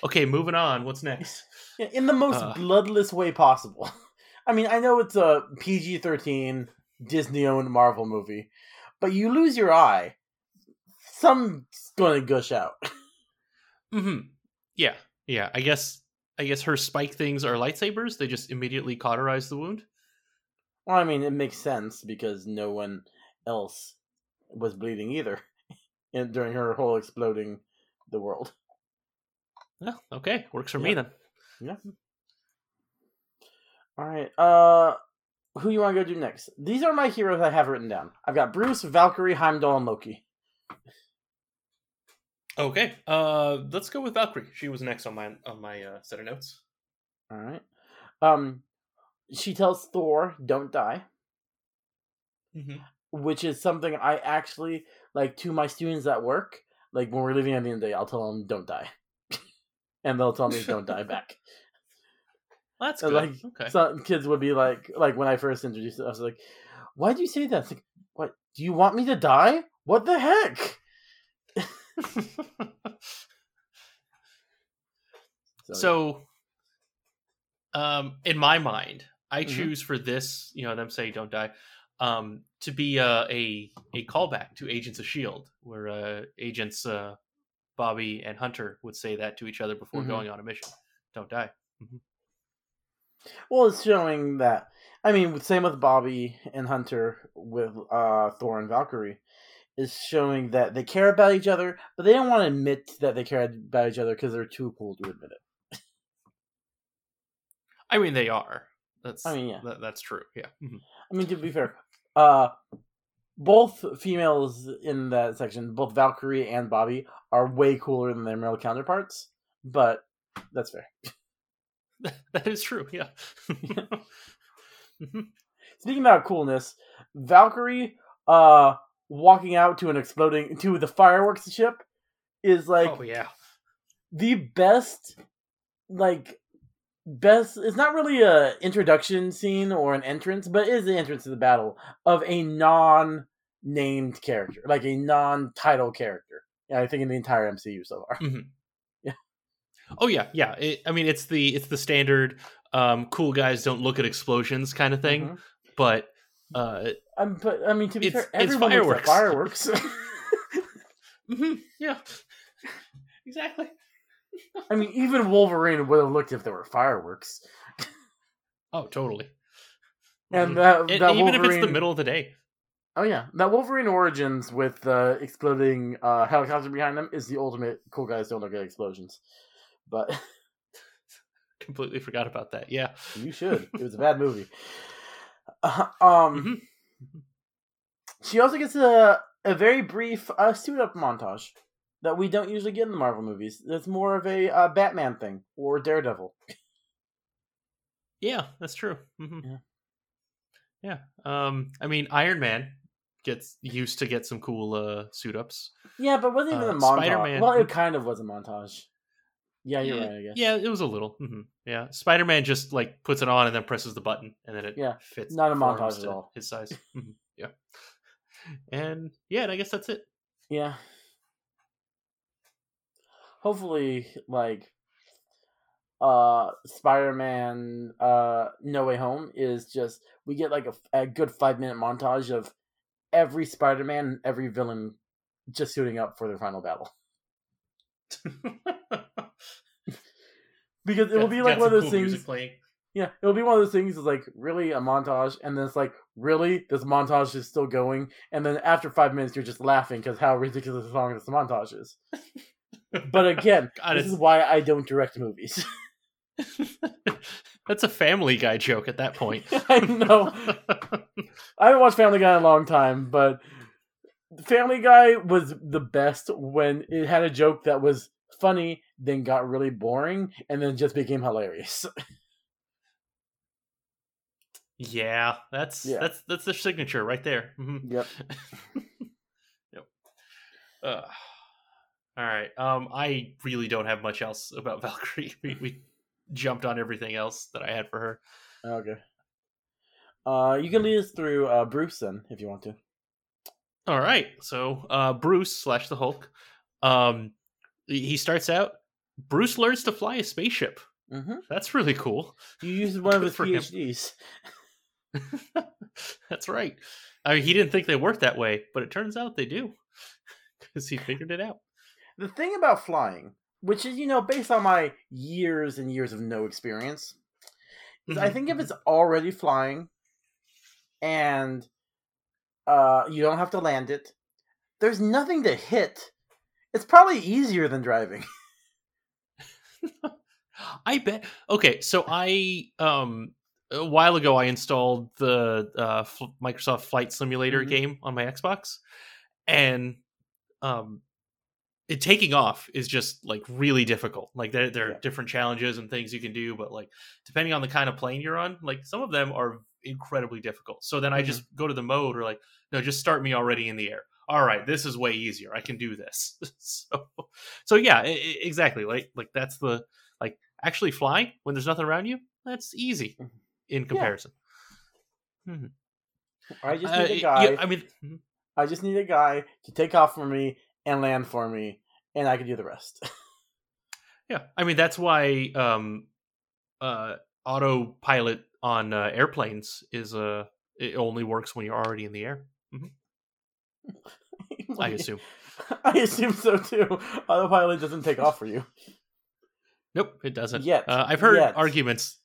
S1: Okay, moving on. What's next?"
S2: Yeah, in the most
S1: Uh.
S2: bloodless way possible. I mean, I know it's a PG 13 Disney owned Marvel movie, but you lose your eye, some's going to gush out.
S1: Mhm. Yeah. Yeah, I guess I guess her spike things are lightsabers. They just immediately cauterize the wound.
S2: Well, I mean, it makes sense because no one else was bleeding either in, during her whole exploding the world.
S1: Well, okay, works for me then. Yeah.
S2: All right. Uh, who you want to go do next? These are my heroes I have written down. I've got Bruce, Valkyrie, Heimdall, and Loki.
S1: Okay, uh, let's go with Valkyrie. She was next on my on my uh, set of notes.
S2: All right. Um, she tells Thor, "Don't die,"
S1: Mm-hmm.
S2: which is something I actually like to my students at work. Like when we're leaving at the end of the day, I'll tell them, "Don't die," and they'll tell me, "Don't die" back.
S1: That's good.
S2: like
S1: okay.
S2: some kids would be like, like when I first introduced it, I was like, "Why do you say that?" It's like, "What? Do you want me to die? What the heck?" So,
S1: so, um, in my mind, I
S2: Mhm.
S1: choose for this, you know, them say "Don't die," um, to be uh, a a callback to Agents of Shield, where uh, agents uh, Bobbi and Hunter would say that to each other before
S2: Mhm.
S1: going on a mission. Don't die.
S2: well, it's showing that. I mean, same with Bobbi and Hunter with uh, Thor and Valkyrie, is showing that they care about each other, but they don't want to admit that they care about each other because they're too cool to admit it.
S1: I mean, they are. That's.
S2: I mean, yeah.
S1: that, that's true. Yeah. Mhm.
S2: I mean, to be fair, uh, both females in that section, both Valkyrie and Bobbi, are way cooler than their male counterparts. But that's fair.
S1: that is true. Yeah. Mhm.
S2: Speaking about coolness, Valkyrie uh walking out to an exploding to the fireworks ship is like
S1: oh yeah.
S2: the best like best it's not really a introduction scene or an entrance but it is the entrance to the battle of a non named character like a non-title character yeah i think in the entire mcu so far
S1: Mhm.
S2: Yeah.
S1: Oh yeah, yeah. It, I mean, it's the it's the standard um, cool guys don't look at explosions kind of thing,
S2: Mhm.
S1: but uh,
S2: um, but i mean to be
S1: It's-
S2: fair
S1: it's
S2: everyone looks at
S1: fireworks.
S2: fireworks
S1: mhm, yeah, exactly.
S2: i mean even wolverine would have looked if there were fireworks
S1: Oh, totally.
S2: and
S1: Mhm.
S2: that, that
S1: even if it's the middle of the day.
S2: Oh yeah, that Wolverine Origins with the exploding uh, helicopter behind them is the ultimate cool guys don't look at explosions. But
S1: Completely forgot about that. Yeah.
S2: you should. It was a bad movie. Uh, um,
S1: Mhm.
S2: she also gets a a very brief uh, suit up montage that we don't usually get in the Marvel movies. It's more of a uh, Batman thing or Daredevil.
S1: Yeah, that's true. hmm
S2: Yeah.
S1: Yeah. Um, I mean, Iron Man gets used to get some cool uh suit ups.
S2: Yeah, but wasn't even
S1: Uh,
S2: a montage.
S1: Spider-Man-
S2: Well, it kind of was a montage. Yeah, you're
S1: yeah,
S2: right. I guess.
S1: Yeah, it was a little. hmm Yeah, Spider Man just like puts it on and then presses the button, and then it
S2: Yeah,
S1: fits.
S2: not a montage at all.
S1: His size. Mhm, Yeah. And yeah, and I guess that's it.
S2: Yeah. Hopefully, like, uh, Spider-Man, uh, No Way Home is just we get like a, a good five minute montage of every Spider-Man every villain just suiting up for their final battle because it will be like one of those things.
S1: Playing.
S2: Yeah, it'll be one of those things. Is like really a montage, and then it's like really this montage is still going, and then after five minutes you're just laughing because how ridiculous long this montage is. But again,
S1: God,
S2: this
S1: it's-
S2: is why I don't direct movies.
S1: That's a Family Guy joke at that point.
S2: I know. I haven't watched Family Guy in a long time, but Family Guy was the best when it had a joke that was funny, then got really boring, and then just became hilarious.
S1: yeah, that's
S2: Yeah.
S1: that's that's the signature right there. Mhm.
S2: yep.
S1: Yep. Uh, all right. Um, I really don't have much else about Valkyrie. We, we jumped on everything else that I had for her.
S2: Okay. Uh, you can lead us through uh, Bruce then, if you want to.
S1: All right. So, uh, Bruce slash the Hulk. Um, he starts out. Bruce learns to fly a spaceship.
S2: Mm-hmm.
S1: That's really cool.
S2: You used one of his. PhDs.
S1: That's right. I mean, he didn't think they worked that way, but it turns out they do because he figured it out.
S2: The thing about flying, which is, you know, based on my years and years of no experience, is I
S1: Mhm.
S2: think if it's already flying and uh, you don't have to land it, there's nothing to hit. It's probably easier than driving.
S1: I bet. Okay, so I um a while ago I installed the uh, F- Microsoft Flight Simulator
S2: Mhm.
S1: game on my Xbox, and um, it taking off is just like really difficult. Like there there are
S2: Yeah.
S1: different challenges and things you can do, but like depending on the kind of plane you're on, like some of them are incredibly difficult. So then I
S2: Mhm.
S1: just go to the mode or like no, just start me already in the air. All right, this is way easier. I can do this. so so yeah, i- i- exactly. Like like that's the like actually flying when there's nothing around you. That's easy
S2: Mhm.
S1: in comparison.
S2: I just
S1: Uh,
S2: need a
S1: yeah,
S2: guy.
S1: I mean, mhm.
S2: I just need a guy to take off for me and land for me, and I can do the rest.
S1: yeah. I mean that's why um, uh, autopilot on uh, airplanes is uh, it only works when you're already in the air. I assume.
S2: I assume so too. Autopilot doesn't take off for you.
S1: Nope, it doesn't.
S2: Yet.
S1: Uh, I've heard
S2: Yet.
S1: arguments.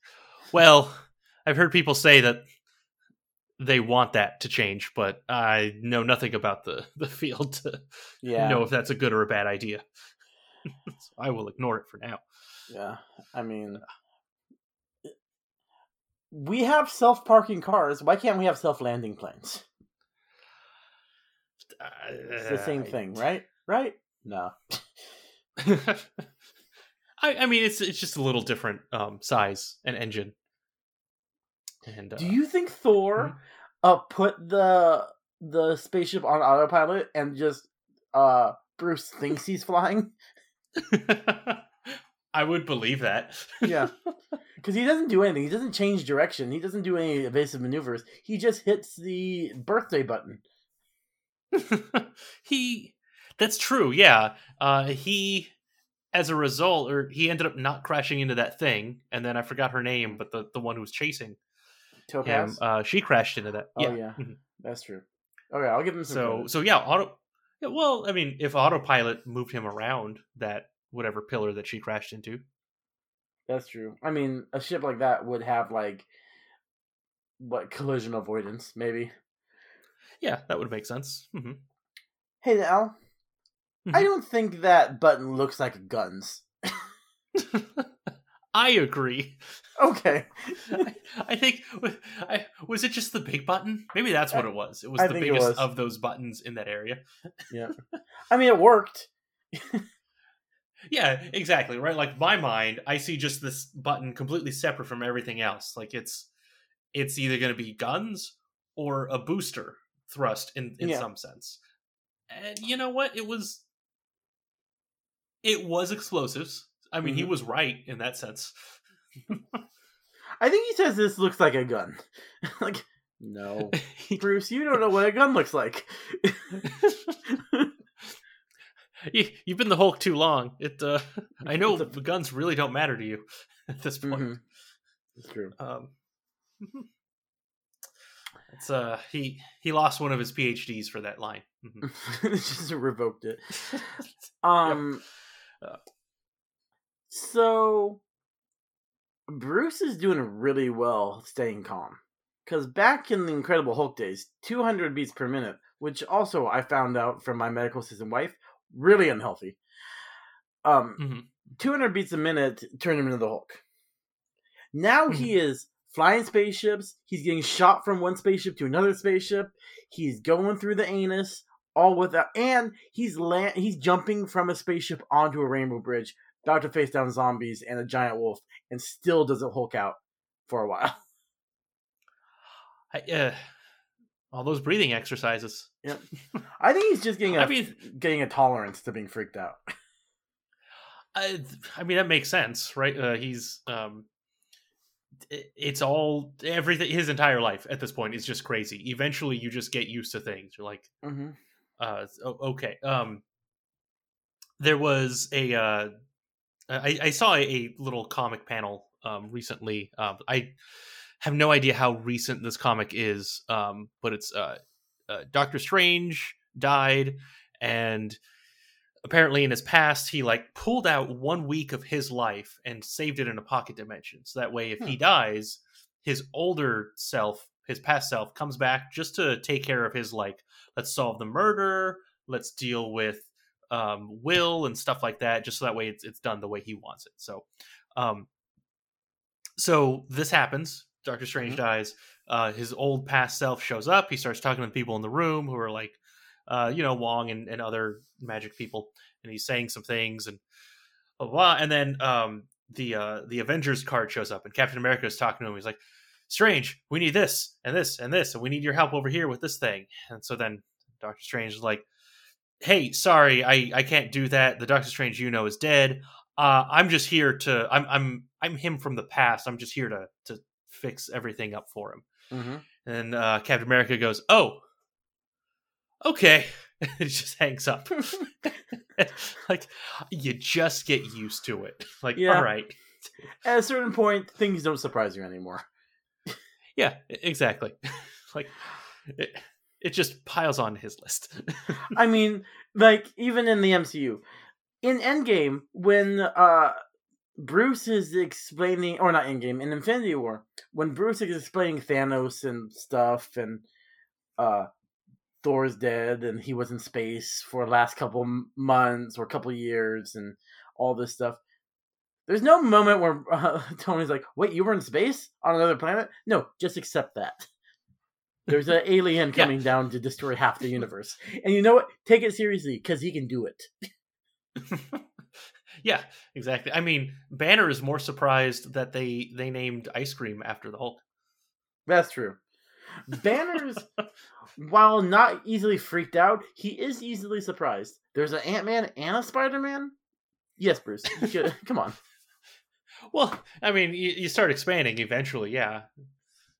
S1: Well, I've heard people say that they want that to change, but I know nothing about the the field to
S2: Yeah.
S1: know if that's a good or a bad idea. so I will ignore it for now.
S2: Yeah. I mean, we have self-parking cars. Why can't we have self-landing planes? It's the same thing, right? Right? No.
S1: I, I mean, it's it's just a little different um, size and engine. And uh,
S2: Do you think Thor
S1: Mhm.
S2: uh, put the the spaceship on autopilot and just uh Bruce thinks he's flying.
S1: I would believe that.
S2: Yeah. Because he doesn't do anything. He doesn't change direction. He doesn't do any evasive maneuvers. He just hits the birthday button.
S1: he that's true, yeah. Uh he as a result or he ended up not crashing into that thing, and then I forgot her name, but the, the one who was chasing him, uh she crashed into that.
S2: oh yeah,
S1: Mhm.
S2: that's true. Okay, I'll give him some.
S1: So
S2: credit.
S1: so yeah, auto yeah, well, I mean, if autopilot moved him around that whatever pillar that she crashed into.
S2: That's true. I mean, a ship like that would have like what collision avoidance, maybe.
S1: Yeah, that would make sense. hmm
S2: Hey Al, I
S1: Mhm.
S2: don't think that button looks like guns.
S1: I agree.
S2: Okay.
S1: I, I think I, was it just the big button? Maybe that's what it was. It was
S2: I
S1: the biggest
S2: was.
S1: of those buttons in that area.
S2: yeah. I mean, it worked.
S1: Yeah, exactly. Right. Like my mind, I see just this button completely separate from everything else. Like it's it's either going to be guns or a booster thrust in in
S2: Yeah.
S1: some sense. And you know what? It was it was explosives. I mean, he
S2: Mhm.
S1: was right in that sense.
S2: I think he says this looks like a gun. like, no. Bruce, you don't know what a gun looks like.
S1: you, you've been the Hulk too long. It. Uh, I know the guns really don't matter to you at this point.
S2: Mhm. It's true.
S1: Um, it's uh he he lost one of his PhDs for that line. Mhm.
S2: just revoked it. Um.
S1: Uh.
S2: So Bruce is doing really well staying calm. Because back in the Incredible Hulk days, 200 beats per minute, which also I found out from my medical assistant wife, really unhealthy. Um,
S1: Mhm.
S2: 200 beats a minute turned him into the Hulk. Now he is flying spaceships. He's getting shot from one spaceship to another spaceship. He's going through the anus, all without, and he's land, he's jumping from a spaceship onto a rainbow bridge, about to face down zombies and a giant wolf, and still doesn't Hulk out for a while.
S1: I, uh, all those breathing exercises.
S2: Yep. I think he's just getting a
S1: I mean-
S2: getting a tolerance to being freaked out.
S1: I, I mean that makes sense, right? Uh, he's um, it's all everything. His entire life at this point is just crazy. Eventually, you just get used to things. You're like,
S2: Mm-hmm.
S1: uh okay um there was a uh i i saw a, little comic panel um recently um i have no idea how recent this comic is um but it's uh, uh doctor strange died and apparently in his past he like pulled out one week of his life and saved it in a pocket dimension. So that way if he dies his older self his past self comes back just to take care of his like let's solve the murder let's deal with um, will and stuff like that just so that way it's, it's done the way he wants it. So um so this happens. Doctor strange dies. Uh his old past self shows up. He starts talking to the people in the room who are like uh you know wong and, and other magic people and he's saying some things and blah, blah, blah. and then um the uh the avengers card shows up and captain america is talking to him. He's like strange we need this and this and this and we need your help over here with this thing. And so then doctor strange is like hey sorry i i can't do that. The doctor strange you know is dead. Uh i'm just here to i'm i'm i'm him from the past. I'm just here to to fix everything up for him.
S2: Mm-hmm.
S1: and uh captain america goes oh okay. It just hangs up. Like you just get used to it. Like
S2: Yeah.
S1: all right.
S2: At a certain point, things don't surprise you anymore.
S1: yeah exactly. Like it, it just piles on his list.
S2: I mean, like even in the MCU, in Endgame, when uh Bruce is explaining, or not Endgame, in Infinity War, when Bruce is explaining Thanos and stuff, and uh Thor's dead, and he was in space for the last couple months or couple years, and all this stuff. There's no moment where uh, Tony's like, "Wait, you were in space on another planet?" No, just accept that. There's an alien
S1: Yeah.
S2: coming down to destroy half the universe. And you know what? Take it seriously because he can do it.
S1: yeah exactly i mean banner is more surprised that they they named ice cream after the hulk
S2: That's true. Banner's, while not easily freaked out, he is easily surprised. There's an Ant Man and a Spider Man. Yes, Bruce. Come on.
S1: Well, I mean, you, you start expanding eventually. Yeah,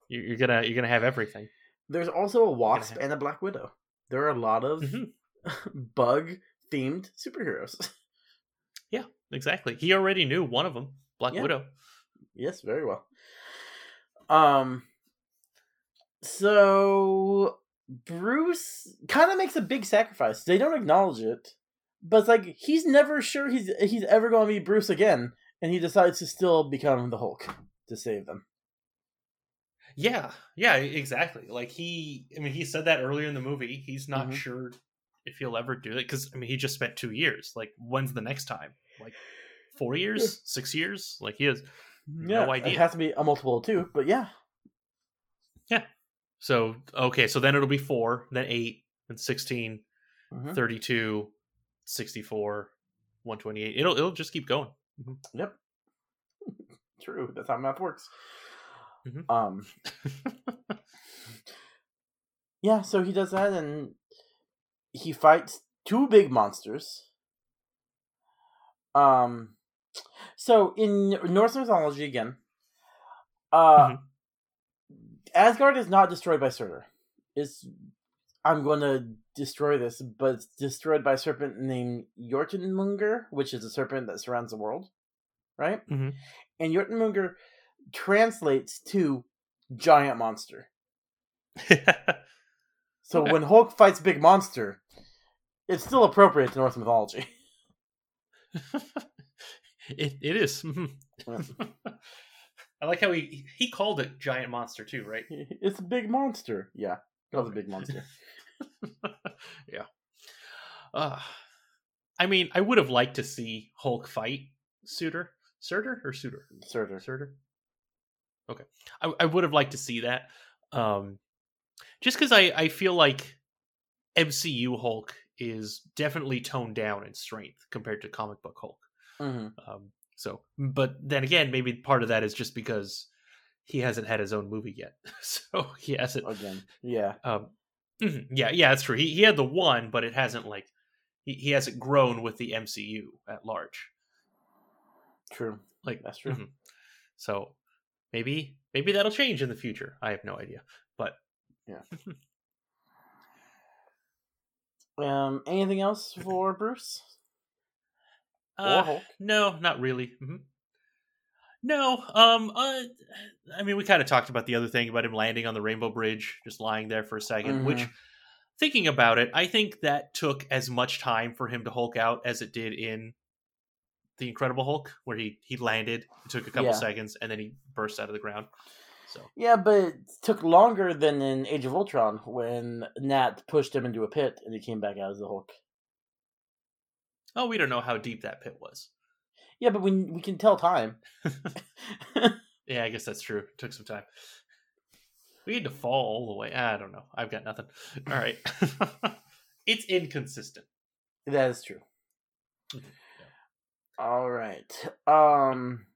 S1: you, you're gonna you're gonna have everything.
S2: There's also a Wasp
S1: have-
S2: and a Black Widow. There are a lot of
S1: Mhm.
S2: bug themed superheroes.
S1: Yeah, exactly. He already knew one of them, Black
S2: Yeah.
S1: Widow.
S2: yes, very well. Um. So Bruce kind of makes a big sacrifice. They don't acknowledge it, but it's like he's never sure he's he's ever going to be Bruce again, and he decides to still become the Hulk to save them.
S1: Yeah, yeah, exactly. Like he, I mean, he said that earlier in the movie. He's not
S2: Mhm.
S1: sure if he'll ever do it because I mean, he just spent two years. Like, when's the next time? Like, four years, six years? Like, he has
S2: Yeah,
S1: no idea.
S2: It has to be a multiple of two, but yeah.
S1: yeah, So okay, so then it'll be four, then eight, then 16,
S2: Mhm.
S1: 32, 64, 128. It'll it'll just keep going.
S2: Yep. True. That's how math works.
S1: Mhm.
S2: Um. yeah. So he does that, and he fights two big monsters. Um. So in Norse mythology again, uh,
S1: Mhm.
S2: Asgard is not destroyed by Surtur. It's I'm going to destroy this, but it's destroyed by a serpent named Jortunmunger, which is a serpent that surrounds the world, right?
S1: Mhm.
S2: And Jortunmunger translates to giant monster. So
S1: Okay.
S2: when Hulk fights big monster, it's still appropriate to Norse mythology.
S1: it it is. Mhm. I like how he he called it giant monster too, right?
S2: It's a big monster. Yeah, that was a big monster.
S1: yeah. Uh, I mean, I would have liked to see Hulk fight Suitor, Surtur or Suitor,
S2: Surtur.
S1: Surtur. Okay, I, I would have liked to see that. Um, just because I I feel like MCU Hulk is definitely toned down in strength compared to comic book Hulk.
S2: hmm
S1: Um, so, but then again, maybe part of that is just because he hasn't had his own movie yet, so he hasn't.
S2: Again, yeah.
S1: Um, mhm, yeah, yeah, that's true. He he had the one, but it hasn't like he, he hasn't grown with the MCU at large.
S2: True.
S1: Like
S2: That's true.
S1: mhm. So maybe maybe that'll change in the future. I have no idea, but yeah.
S2: Um, anything else for Bruce?
S1: Uh,
S2: Hulk?
S1: no, not really. hmm No, um, uh, I mean, we kind of talked about the other thing about him landing on the Rainbow Bridge, just lying there for a 2nd Which,
S2: Mhm.
S1: thinking about it, I think that took as much time for him to Hulk out as it did in the Incredible Hulk, where he he landed, it took a couple
S2: Yeah.
S1: seconds, and then he burst out of the ground. So
S2: Yeah, but it took longer than in Age of Ultron when Nat pushed him into a pit and he came back out as the Hulk.
S1: Oh, we don't know how deep that pit was.
S2: Yeah, but we we can tell time.
S1: Yeah, I guess that's true. It took some time. We had to fall all the way. I don't know. I've got nothing. All right. it's inconsistent.
S2: that is true.
S1: Mhm,
S2: All right. Um.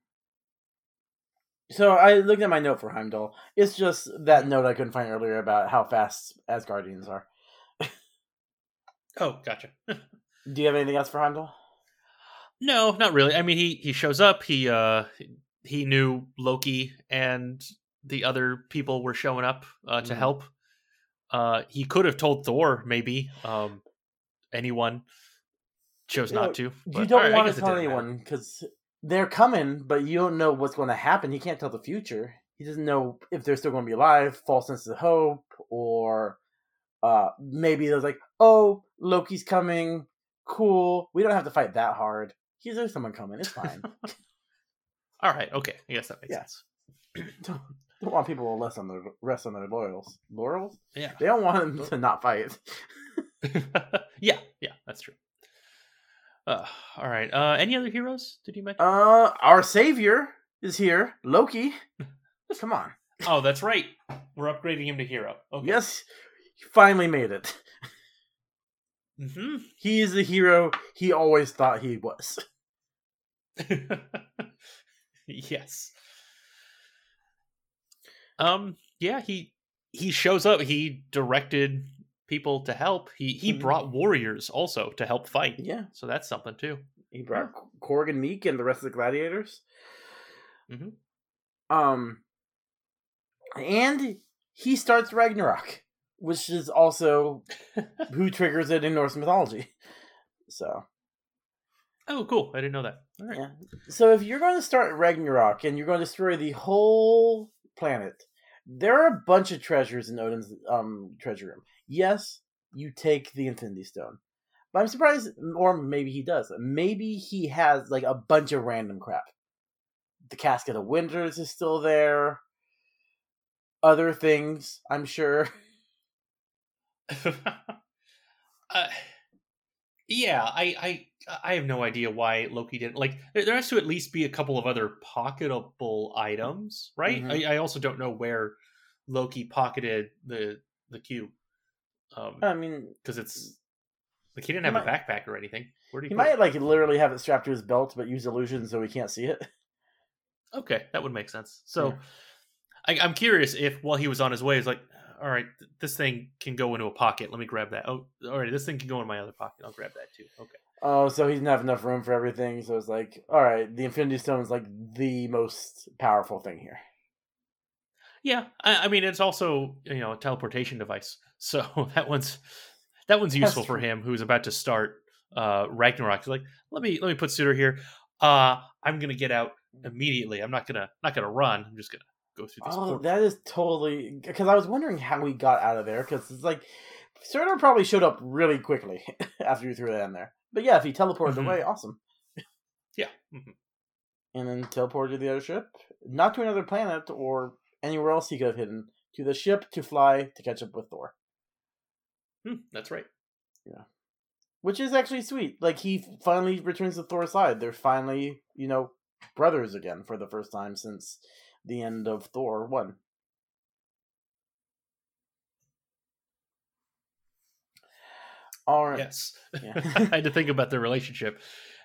S2: So I looked at my note for Heimdall. It's just that note I couldn't find earlier about how fast Asgardians are.
S1: Oh, gotcha.
S2: Do you have anything else for Heimdall?
S1: no, not really. I mean, he he shows up. He uh he knew Loki and the other people were showing up uh, to
S2: Mhm.
S1: help. Uh, he could have told Thor maybe. Um, anyone chose
S2: You know,
S1: not to.
S2: you don't
S1: alright, I
S2: want to tell anyone because they're coming, but you don't know what's going to happen. He can't tell the future. He doesn't know if they're still going to be alive, false sense of hope, or uh, maybe there's like, oh, Loki's coming. Cool. We don't have to fight that hard. He's there's someone coming. It's fine.
S1: All right. Okay. I guess that makes
S2: Yeah.
S1: sense.
S2: don't, don't want people to rest on their rest on their laurels. Laurels.
S1: Yeah.
S2: They don't want them to not fight.
S1: yeah. Yeah. That's true. Uh, all right. Uh, any other heroes? Did you mention?
S2: Uh, our savior is here, Loki. Just come on.
S1: oh, that's right. We're upgrading him to hero. Okay.
S2: Yes, he finally made it.
S1: Hmm
S2: He is the hero he always thought he was.
S1: yes. Um. Yeah. He he shows up. He directed people to help. He he
S2: Mhm.
S1: brought warriors also to help fight.
S2: Yeah,
S1: So that's something too.
S2: he brought Korg and Miek and the rest of the gladiators.
S1: Mhm.
S2: Um, and he starts Ragnarok, which is also who triggers it in Norse mythology. So
S1: Oh, cool! I didn't know that. All right.
S2: yeah, so if you're going to start Ragnarok and you're going to destroy the whole planet, there are a bunch of treasures in Odin's um treasure room. Yes, you take the Infinity Stone. But I'm surprised, or maybe he does. Maybe he has like a bunch of random crap. The Casket of Winters is still there. Other things, I'm sure.
S1: uh, yeah, I, I I have no idea why Loki didn't like. There, has to at least be a couple of other pocketable items, right?
S2: Mhm.
S1: I, I also don't know where Loki pocketed the the cube, um,
S2: I mean,
S1: because it's like he didn't
S2: He
S1: have a backpack or anything. Where did
S2: he
S1: he?
S2: might like literally have it strapped to his belt, but use illusion so he can't see it.
S1: Okay, that would make sense. So,
S2: Yeah.
S1: I, I'm curious if while he was on his way, he's like, "All right, th- this thing can go into a pocket. Let me grab that. Oh, all right, this thing can go in my other pocket. I'll grab that too. Okay."
S2: Oh, so he didn't have enough room for everything. So it's like, all right, the Infinity Stone is like the most powerful thing here.
S1: Yeah, I, I mean it's also you know a teleportation device, so that one's that one's useful for him who's about to start uh Ragnarok. He's like, let me let me put Suter here. Uh, I'm gonna get out immediately. I'm not gonna not gonna run. I'm just gonna go through this.
S2: Oh,
S1: portal.
S2: that is totally because I was wondering how he got out of there because it's like Surtur probably showed up really quickly after you threw that in there. But yeah, if he teleported
S1: Mhm.
S2: away, awesome.
S1: yeah. mhm.
S2: And then teleported to the other ship, not to another planet or anywhere else he could have hidden, to the ship to fly to catch up with Thor,
S1: Hmm, that's right. Yeah.
S2: Which is actually sweet. Like he finally returns to Thor's side. They're finally, you know, brothers again for the first time since the end of Thor one. All right.
S1: Yes,
S2: Yeah.
S1: I had to think about their relationship,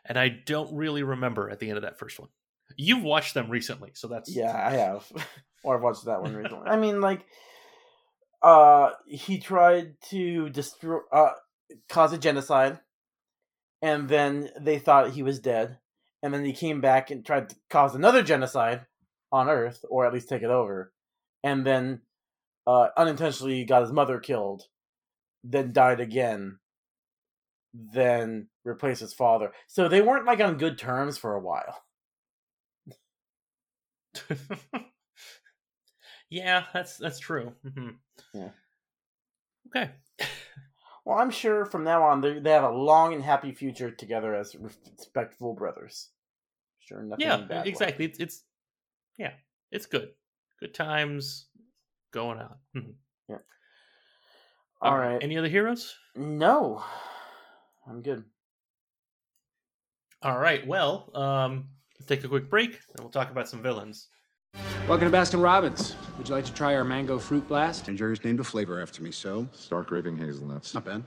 S1: and I don't really remember at the end of that first one. You've watched them recently, so that's
S2: Yeah, I have. or I've watched that one recently. I mean, like, uh, he tried to destroy, uh, cause a genocide, and then they thought he was dead, and then he came back and tried to cause another genocide on Earth, or at least take it over, and then, uh, unintentionally got his mother killed, then died again, then replaced his father. So they weren't like on good terms for a while.
S1: yeah, that's that's true. hmm
S2: Yeah.
S1: Okay.
S2: Well, I'm sure from now on they they have a long and happy future together as respectful brothers. Sure, nothing
S1: yeah, exactly. It's it's yeah, it's good. Good times going on. Mhm.
S2: All
S1: Uh,
S2: right.
S1: Any other heroes?
S2: No, I'm good.
S1: All right. Well, um, let's take a quick break, and we'll talk about some villains.
S7: Welcome to Baskin Robbins. Would you like to try our mango fruit blast?
S3: And Jerry's named a flavor after me, so
S10: Stark raving hazelnuts.
S3: not bad.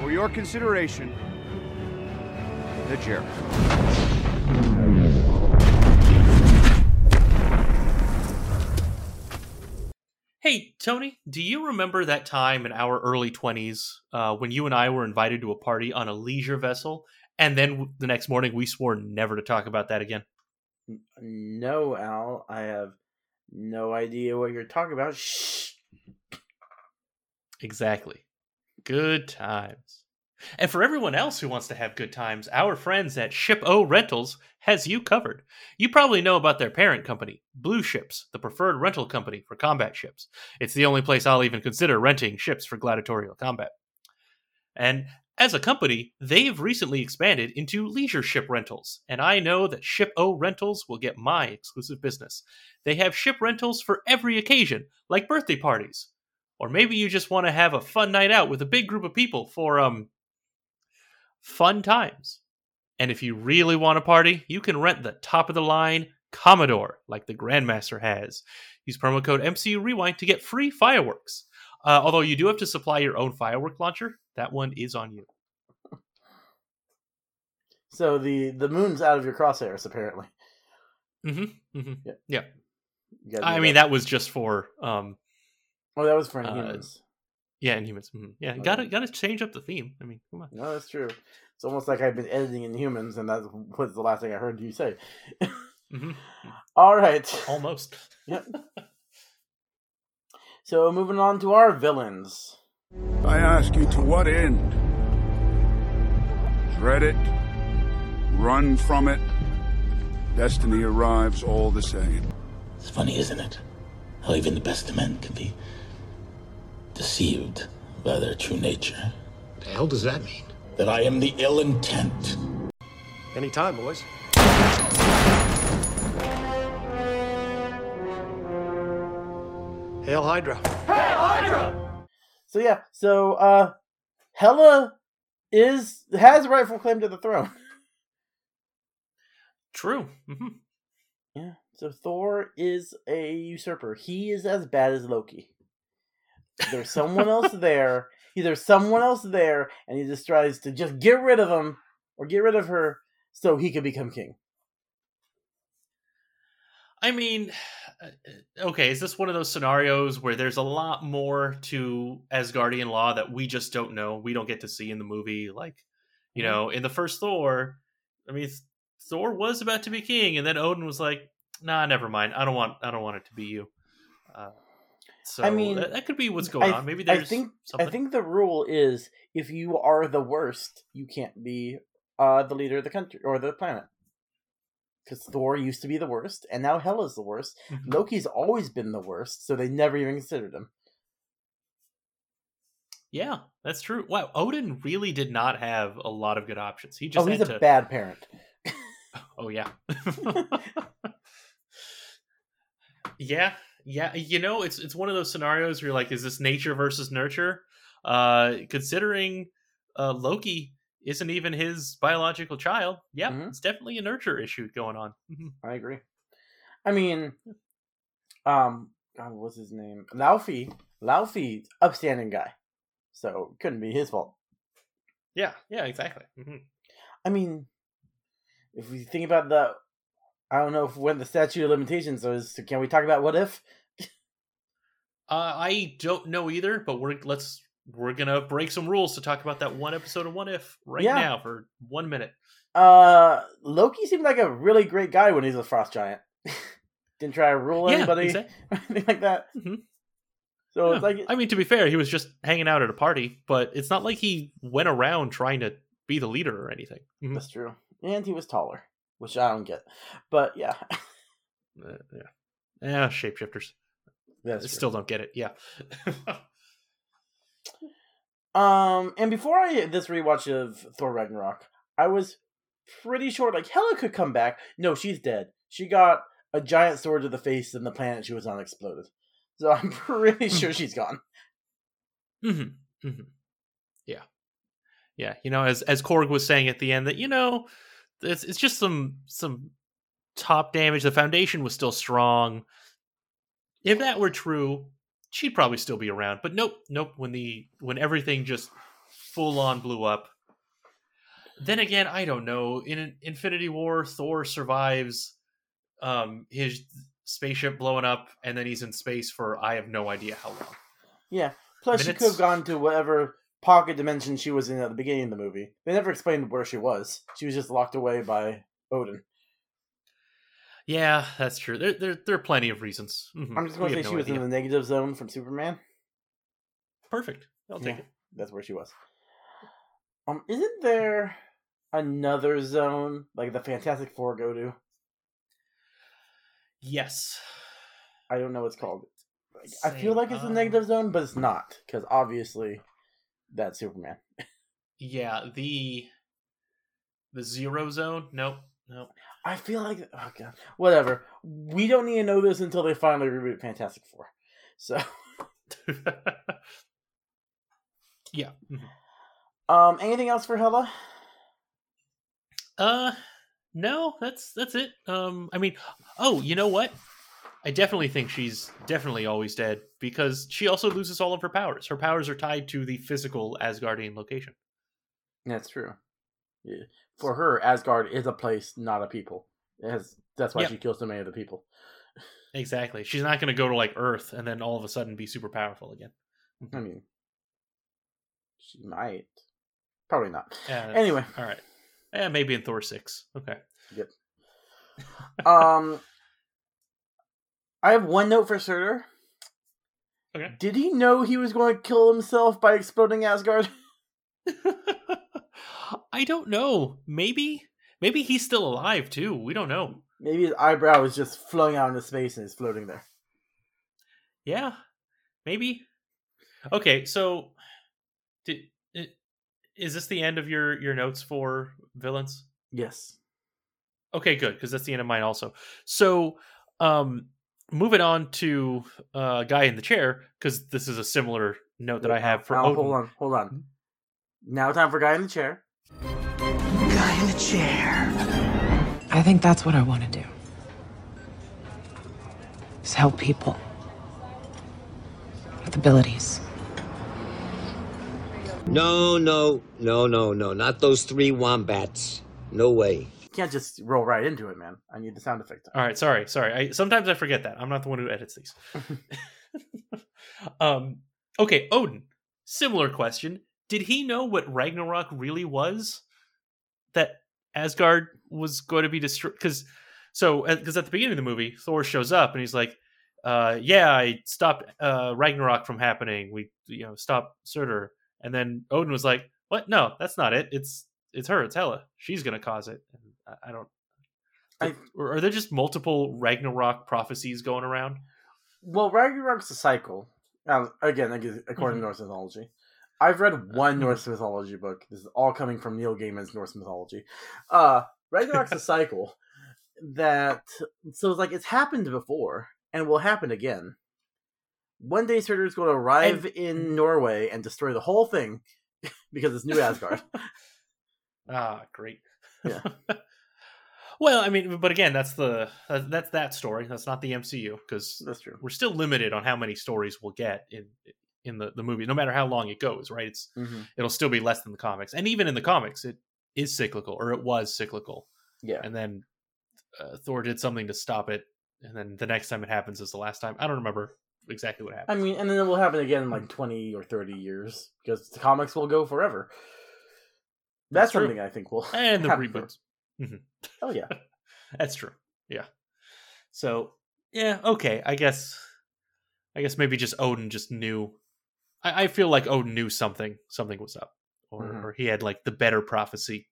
S11: For your consideration, the Jerry.
S1: Hey, Tony, do you remember that time in our early 20s uh, when you and I were invited to a party on a leisure vessel, and then the next morning we swore never to talk about that again?
S2: No, Al, I have no idea what you're talking about. Shh.
S1: Exactly. Good times. And for everyone else who wants to have good times, our friends at Ship O Rentals has you covered. You probably know about their parent company, Blue Ships, the preferred rental company for combat ships. It's the only place I'll even consider renting ships for gladiatorial combat. And as a company, they've recently expanded into leisure ship rentals, and I know that Ship O Rentals will get my exclusive business. They have ship rentals for every occasion, like birthday parties. Or maybe you just want to have a fun night out with a big group of people for um fun times. And if you really want to party, you can rent the top of the line Commodore, like the Grandmaster has. Use promo code MCU Rewind to get free fireworks. Uh, although you do have to supply your own firework launcher, that one is on you.
S2: So the the moon's out of your crosshairs apparently.
S1: Mm-hmm. mm-hmm.
S2: Yeah.
S1: Yeah. I mean, that was just for um,
S2: Oh, that was for
S1: Uh,
S2: humans.
S1: Yeah, Inhumans. mhm. Yeah,
S2: Okay.
S1: gotta gotta change up the theme. I mean, come on.
S2: No, that's true. It's almost like I've been editing Inhumans, and that was the last thing I heard you say.
S1: hmm
S2: All right.
S1: Almost.
S2: Yep. So moving on to our villains.
S3: I ask you to what end? Dread it? Run from it? Destiny arrives all the same.
S10: It's funny, isn't it? How even the best of men can be deceived by their true nature.
S12: The hell does that mean?
S10: That I am the ill intent.
S12: Anytime, boys. Hail Hydra. Hail Hydra!
S2: So yeah, so uh Hela is has a rightful claim to the throne.
S1: True. hmm
S2: Yeah. So Thor is a usurper. He is as bad as Loki. There's someone else there. Either someone else there, and he just tries to just get rid of him or get rid of her so he could become king.
S1: I mean, uh, okay, is this one of those scenarios where there's a lot more to Asgardian law that we just don't know? We don't get to see in the movie. Like, you
S2: Mhm.
S1: know, in the first Thor, I mean, Thor was about to be king, and then Odin was like, "Nah, never mind. I don't want. I don't want it to be you." Uh, so
S2: I mean,
S1: that, that could be what's going
S2: I,
S1: on. Maybe
S2: I
S1: there's
S2: think
S1: something.
S2: I think the rule is if you are the worst, you can't be uh, the leader of the country or the planet. Because Thor used to be the worst, and now Hela's the worst.
S1: Mhm.
S2: Loki's always been the worst, so they never even considered him.
S1: Yeah, that's true. Wow, Odin really did not have a lot of good options. He just
S2: oh, he's a bad parent.
S1: Oh yeah. yeah, yeah. You know, it's it's one of those scenarios where you're like, is this nature versus nurture? Uh considering uh Loki isn't even his biological child. Yeah,
S2: Mhm.
S1: it's definitely a nurture issue going on. Mhm.
S2: I agree. I mean, um, God, what's his name? Laufey. Laufey, upstanding guy. So couldn't be his fault.
S1: yeah, yeah, exactly. Mhm.
S2: I mean, if we think about the, I don't know if when the statute of limitations is. So can we talk about what if?
S1: Uh I don't know either, but we're let's we're gonna break some rules to talk about that one episode of What If right
S2: Yeah.
S1: now for one minute.
S2: Uh, Loki seemed like a really great guy when he's a frost giant. Didn't try to rule
S1: Yeah,
S2: anybody
S1: exact-
S2: or anything like that.
S1: Mhm.
S2: So
S1: Yeah.
S2: it's like,
S1: I mean, to be fair, he was just hanging out at a party, but it's not like he went around trying to be the leader or anything. Mhm.
S2: that's true. And he was taller, which I don't get. But yeah,
S1: Uh, yeah, yeah, shapeshifters.
S2: true.
S1: still don't get it. Yeah,
S2: Um, and before I this rewatch of Thor Ragnarok, I was pretty sure like Hela could come back. No, she's dead. She got a giant sword to the face, and the planet she was on exploded. So I'm pretty sure she's gone.
S1: hmm hmm yeah, yeah. You know, as as Korg was saying at the end, that you know, it's it's just some some top damage. The foundation was still strong. If that were true, she'd probably still be around. But nope, nope. When the when everything just full on blew up. Then again, I don't know. In Infinity War, Thor survives um his spaceship blowing up, and then he's in space for I have no idea how long.
S2: Yeah. Plus, she could have gone to whatever pocket dimension she was in at the beginning of the movie. They never explained where she was. She was just locked away by Odin.
S1: Yeah, that's true. There, there, there are plenty of reasons. Mhm.
S2: I'm just going to say
S1: have
S2: she was
S1: idea.
S2: in the negative zone from Superman.
S1: Perfect. I'll take
S2: Yeah.
S1: it.
S2: That's where she was. Um, isn't there another zone like the Fantastic Four go to?
S1: Yes.
S2: I don't know what it's called. Like, I feel like it's the
S1: um,
S2: negative zone, but it's not because obviously that's Superman.
S1: Yeah. The the zero zone. Nope. Nope.
S2: I feel like oh god, whatever. We don't need to know this until they finally reboot Fantastic Four. So,
S1: yeah. Mhm.
S2: um, anything else for Hela?
S1: Uh, no. That's that's it. Um, I mean, oh, you know what? I definitely think she's definitely always dead because she also loses all of her powers. Her powers are tied to the physical Asgardian location.
S2: That's true. Yeah. For her, Asgard is a place, not a people. Has, that's why
S1: Yeah.
S2: she kills so many of the people.
S1: Exactly. She's not going to go to like Earth and then all of a sudden be super powerful again.
S2: I mean, she might. Probably not.
S1: Yeah.
S2: Anyway.
S1: all right. Yeah, maybe in Thor six. Okay.
S2: Yep. um, I have one note for Surtur.
S1: Okay.
S2: Did he know he was going to kill himself by exploding Asgard?
S1: I don't know. Maybe, maybe he's still alive too. We don't know.
S2: Maybe his eyebrow is just flung out into space and is floating there.
S1: Yeah, maybe. Okay, so did is this the end of your your notes for villains?
S2: Yes.
S1: Okay, good because that's the end of mine also. So, um, moving on to uh, guy in the chair because this is a similar note that I have for
S2: Now,
S1: Odin.
S2: hold on, hold on. Now, time for guy in the chair.
S4: Guy in the chair. I think that's what I want to do. Is help people with abilities.
S13: No, no, no, no, no. Not those three wombats. No way.
S2: Can't just roll right into it, man. I need the sound effect.
S1: All right, sorry, sorry. I sometimes I forget that. I'm not the one who edits these. um okay, Odin. Similar question. Did he know what Ragnarok really was? That Asgard was going to be destroyed cuz so because at the beginning of the movie Thor shows up and he's like uh yeah, I stopped uh Ragnarok from happening. We you know, stopped Surtur. And then Odin was like, "What? No, that's not it. It's it's her. It's Hela. She's going to cause it." And I, don't
S2: I-
S1: or are there just multiple Ragnarok prophecies going around?
S2: Well, Ragnarok's a cycle. Um, again, guess according
S1: Mhm.
S2: to Norse mythology. I've read one Norse mythology book. This is all coming from Neil Gaiman's Norse mythology. Uh, Ragnarok's a cycle that so it's like it's happened before and will happen again. One day Surtur is going to arrive in Norway and destroy the whole thing because it's New Asgard.
S1: Ah, great.
S2: Yeah.
S1: Well, I mean, but again, that's the uh, that's that story. That's not the MCU because
S2: That's true.
S1: we're still limited on how many stories we'll get in in the the movie, no matter how long it goes. Right? It's
S2: hmm
S1: it'll still be less than the comics, and even in the comics, it is cyclical, or it was cyclical,
S2: Yeah.
S1: and then uh, Thor did something to stop it, and then the next time it happens is the last time. I don't remember exactly what happened.
S2: I mean, and then it will happen again in like 20 or 30 years because the comics will go forever. That's,
S1: That's
S2: something I think will
S1: and the reboots. Mhm.
S2: Oh yeah.
S1: That's true. Yeah. So yeah, okay. I guess. I guess maybe just Odin just knew. I, I feel like Odin knew something. Something was up, or
S2: Mhm.
S1: or he had like the better prophecy.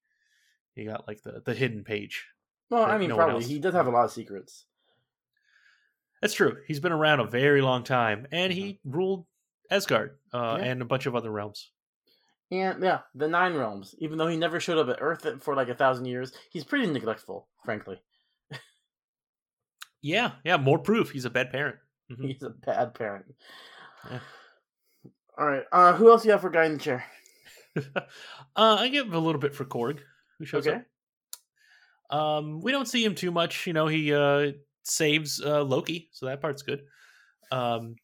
S1: He got like the the hidden page.
S2: Well, I mean,
S1: no
S2: probably he does have a lot of secrets.
S1: That's true. He's been around a very long time, and he ruled Asgard uh,
S2: Mm-hmm. Yeah.
S1: and a bunch of other realms.
S2: And yeah, the Nine Realms. Even though he never showed up at Earth for like a thousand years, he's pretty neglectful, frankly.
S1: Yeah, yeah. More proof he's a bad parent. Mhm.
S2: He's a bad parent.
S1: Yeah.
S2: All right. Uh, who else do you have for guy in the chair?
S1: uh, I give a little bit for Korg, who shows
S2: Okay.
S1: up. Um, we don't see him too much. You know, he uh, saves uh, Loki, so that part's good. Um,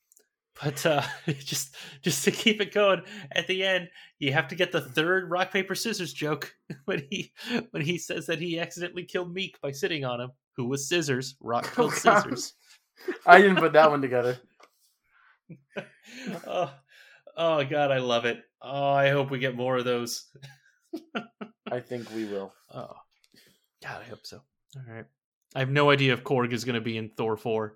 S1: but uh, just just to keep it going, at the end, you have to get the third rock paper scissors joke when he when he says that he accidentally killed Miek by sitting on him. Who was scissors? Rock killed
S2: Oh,
S1: scissors.
S2: I didn't put that one together.
S1: oh, oh God, I love it. Oh, I hope we get more of those.
S2: I think we will.
S1: Oh, God, I hope so. All right. I have no idea if Korg is going to be in Thor 4,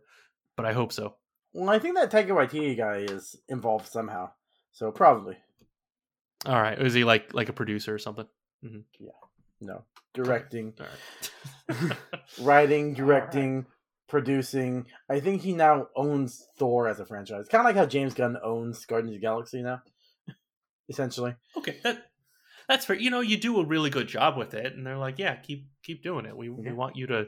S1: but I hope so.
S2: Well, I think that Taika Waititi guy is involved somehow, so probably
S1: All right. Is he like like a producer or something? Mm-hmm. Yeah.
S2: No directing,
S1: All right.
S2: writing, directing, producing. I think he now owns Thor as a franchise, kind of like how James Gunn owns Guardians of the Galaxy now, essentially.
S1: okay. That that's fair. You know, you do a really good job with it, and they're like, yeah, keep keep doing it. We we want you to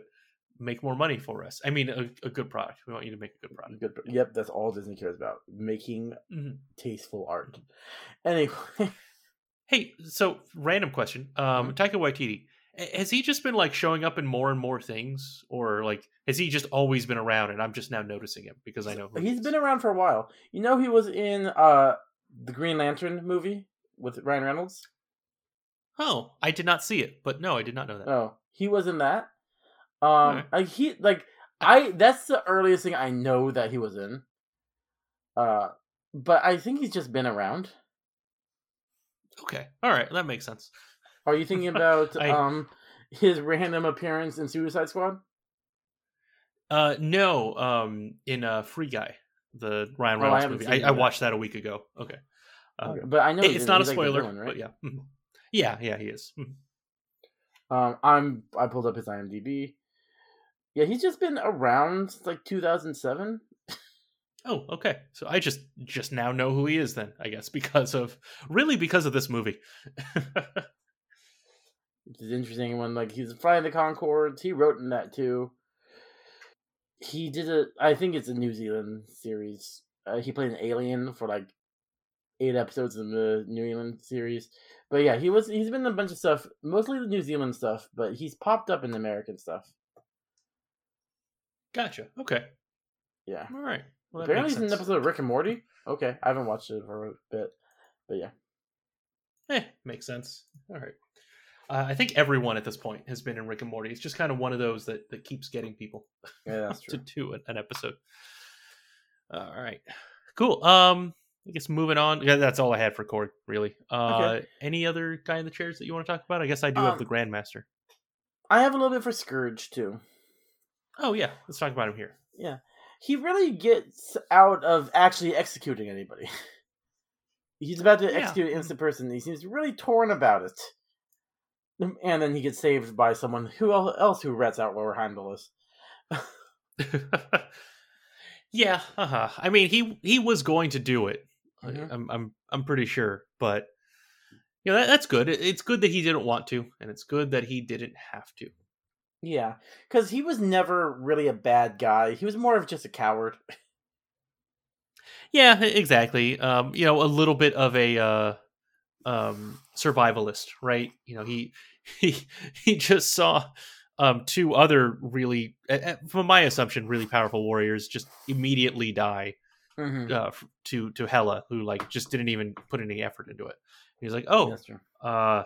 S1: make more money for us. I mean, a, a good product. We want you to make a good product.
S2: Good. Yep, that's all Disney cares about: making
S1: Mhm.
S2: tasteful art. Anyway,
S1: Hey, so random question. Um, Taika Waititi, has he just been like showing up in more and more things, or like has he just always been around and I'm just now noticing him because I know he
S2: he's
S1: is?
S2: been around for a while. You know, he was in uh the Green Lantern movie with Ryan Reynolds.
S1: Oh, I did not see it, but no, I did not know that.
S2: Oh, he was in that. Um, like he like I that's the earliest thing I know that he was in. Uh, but I think he's just been around.
S1: Okay, all right, that makes sense.
S2: Are you thinking about
S1: I-
S2: um his random appearance in Suicide Squad?
S1: Uh, no, um, in uh, Free Guy, the Ryan
S2: Oh, I
S1: Reynolds movie. I, I watched that a week ago. Okay, Um,
S2: Okay, but I know
S1: it's not a
S2: like
S1: spoiler,
S2: villain, right?
S1: but yeah, Mhm. yeah, yeah, he is. Mhm.
S2: Um, I'm I pulled up his IMDb. Yeah, he's just been around since like 2007.
S1: Oh, okay. So I just just now know who he is then, I guess, because of really because of this movie.
S2: Which is interesting when like he's flying the Conchords. He wrote in that too. He did a I think it's a New Zealand series. Uh, he played an alien for like eight episodes of the New Zealand series. But yeah, he was he's been in a bunch of stuff, mostly the New Zealand stuff, but he's popped up in the American stuff.
S1: Gotcha. Okay.
S2: Yeah.
S1: All right. Well,
S2: Apparently he's in an episode of Rick and Morty. Okay, I haven't watched it for a bit, but yeah.
S1: Eh, makes sense. All right. Uh, I think everyone at this point has been in Rick and Morty. It's just kind of one of those that, that keeps getting people
S2: Yeah, that's
S1: to do an, an episode. All right. Cool. Um, I guess moving on. Yeah, that's all I had for Korg, really. Uh, any other guy in the chairs that you want to talk about? I guess I do have
S2: Um,
S1: the Grandmaster.
S2: I have a little bit for Skurge too.
S1: Oh yeah, let's talk about him here.
S2: Yeah. He really gets out of actually executing anybody. He's about to
S1: Yeah.
S2: execute an innocent person. He seems really torn about it. And then he gets saved by someone who else who rats out where Heimdall is.
S1: Yeah, uh-huh. I mean, he he was going to do it.
S2: Mhm.
S1: I'm I'm I'm pretty sure, but you know that, that's good. It- It's good that he didn't want to, and it's good that he didn't have to.
S2: Yeah, because he was never really a bad guy. He was more of just a coward.
S1: Yeah, exactly. Um, you know, a little bit of a uh, um, survivalist, right? You know, he he he just saw um, two other really, from my assumption, really powerful warriors just immediately die
S2: Mhm.
S1: uh, to to Hela, who like just didn't even put any effort into it. He's like, "Oh, uh,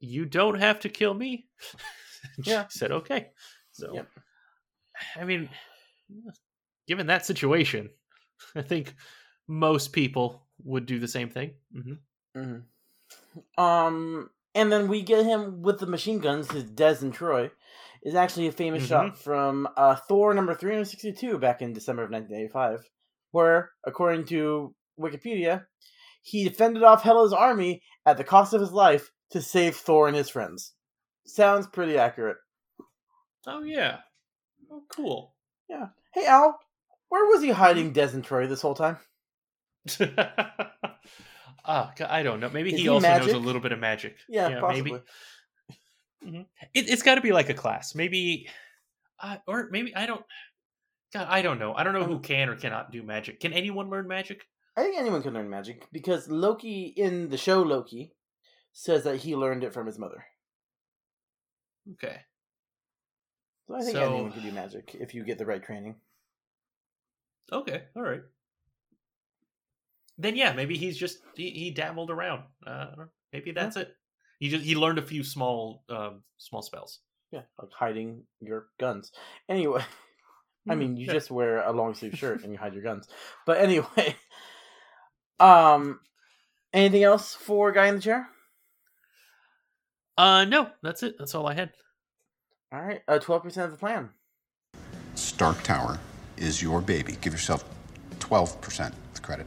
S1: you don't have to kill me."
S2: Yeah.
S1: said, "Okay." So,
S2: Yep.
S1: I mean, given that situation, I think most people would do the same thing. hmm
S2: hmm Um, and then we get him with the machine guns. His Des and Troy is actually a famous
S1: Mhm.
S2: shot from uh, Thor number three hundred sixty-two back in December of nineteen eighty-five, where, according to Wikipedia, he defended off Hela's army at the cost of his life to save Thor and his friends. Sounds pretty accurate.
S1: Oh yeah. Oh, cool.
S2: Yeah. Hey Al, where was he hiding Des and Troy this whole time?
S1: Ah, God, I don't know. Maybe he,
S2: he
S1: also knows a little bit of magic.
S2: Yeah, possibly.
S1: maybe. Mhm. It, it's got to be like a class, maybe, uh, or maybe I don't. God, I don't know. I don't know
S2: Uh-huh.
S1: who can or cannot do magic. Can anyone learn magic?
S2: I think anyone can learn magic because Loki in the show Loki says that he learned it from his mother.
S1: Okay.
S2: So I think
S1: So-
S2: anyone can do magic if you get the right training.
S1: Okay. All right. Then yeah, maybe he's just he, he dabbled around. Uh, I don't know. maybe that's it. He just he learned a few small um small spells.
S2: Yeah, like hiding your guns. Anyway, I
S1: Hmm,
S2: mean, you
S1: yeah.
S2: just wear a long sleeve shirt and you hide your guns. But anyway, um, anything else for guy in the chair?
S1: Uh, no, that's it. That's all I had.
S2: All right, uh, twelve percent of the plan.
S6: Stark Tower is your baby. Give yourself 12% of the credit.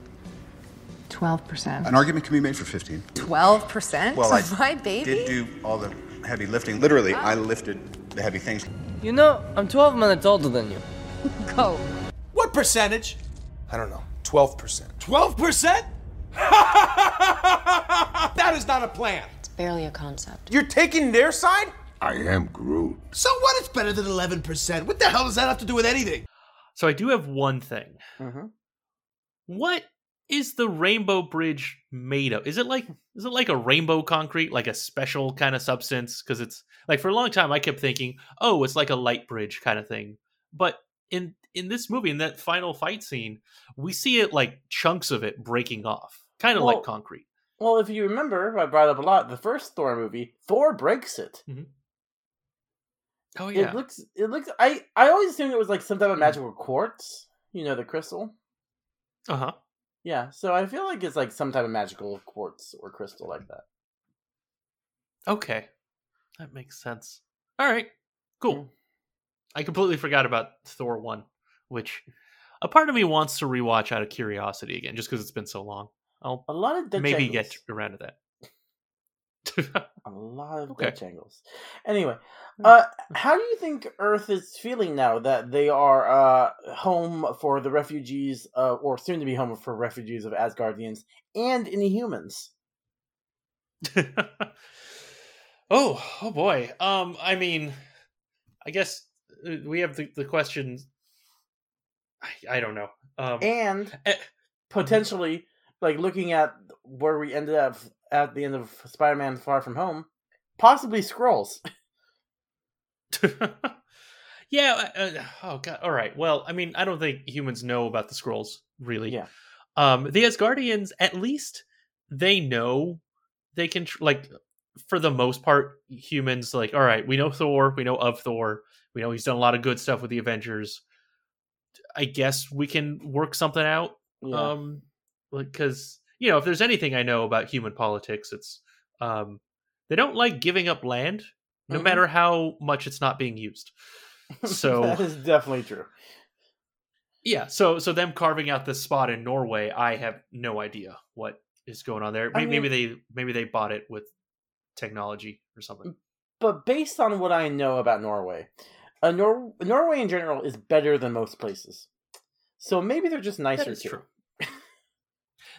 S8: 12%.
S6: An argument can be made for 15.
S14: 12%
S6: Well, I
S14: my baby?
S6: did do all the heavy lifting. Literally, I lifted the heavy things.
S15: You know, I'm 12 minutes older than you.
S14: Go.
S12: What percentage? I don't know. 12%. 12%? that is not a plan.
S9: It's barely a concept.
S12: You're taking their side?
S3: I am Groot.
S12: So what? It's better than 11%. What the hell does that have to do with anything?
S1: So I do have one thing.
S2: Mm-hmm.
S1: What is the rainbow bridge made of? Is it like is it like a rainbow concrete, like a special kind of substance? Because it's like for a long time I kept thinking, oh, it's like a light bridge kind of thing. But in in this movie, in that final fight scene, we see it like chunks of it breaking off, kind of
S2: Well-
S1: like concrete.
S2: Well, if you remember, I brought up a lot. The first Thor movie, Thor breaks it.
S1: Oh yeah.
S2: It looks. It looks. I I always assumed it was like some type of magical quartz. You know, the crystal.
S1: Uh huh.
S2: Yeah. So I feel like it's like some type of magical quartz or crystal like that.
S1: Okay, that makes sense. All right, cool. I completely forgot about Thor one, which a part of me wants to rewatch out of curiosity again, just because it's been so long. I'll
S2: A lot of Dutch
S1: maybe
S2: angles.
S1: get around to that.
S2: A lot of
S1: Okay.
S2: Dutch angles. Anyway, uh, how do you think Earth is feeling now that they are uh, home for the refugees, uh, or soon to be home for refugees of Asgardians and Inhumans?
S1: oh, oh boy. Um, I mean, I guess uh, we have the the question. I, I don't know. Um,
S2: and
S1: eh,
S2: potentially, like looking at where we ended up at the end of Spider-Man: Far From Home, possibly Skrulls.
S1: yeah. Uh, uh, oh god. All right. Well, I mean, I don't think humans know about the Skrulls really.
S2: Yeah.
S1: Um, the Asgardians, at least, they know they can tr- like for the most part humans like all right we know thor we know of thor we know he's done a lot of good stuff with the avengers i guess we can work something out
S2: Yeah.
S1: um because you know if there's anything i know about human politics it's um they don't like giving up land no
S2: Mhm.
S1: matter how much it's not being used so
S2: that is definitely true.
S1: yeah so so them carving out this spot in norway i have no idea what is going on there
S2: I
S1: maybe, maybe they maybe they bought it with technology or something
S2: But based on what I know about Norway, uh, Nor- Norway in general is better than most places. So maybe they're just nicer too.
S1: true.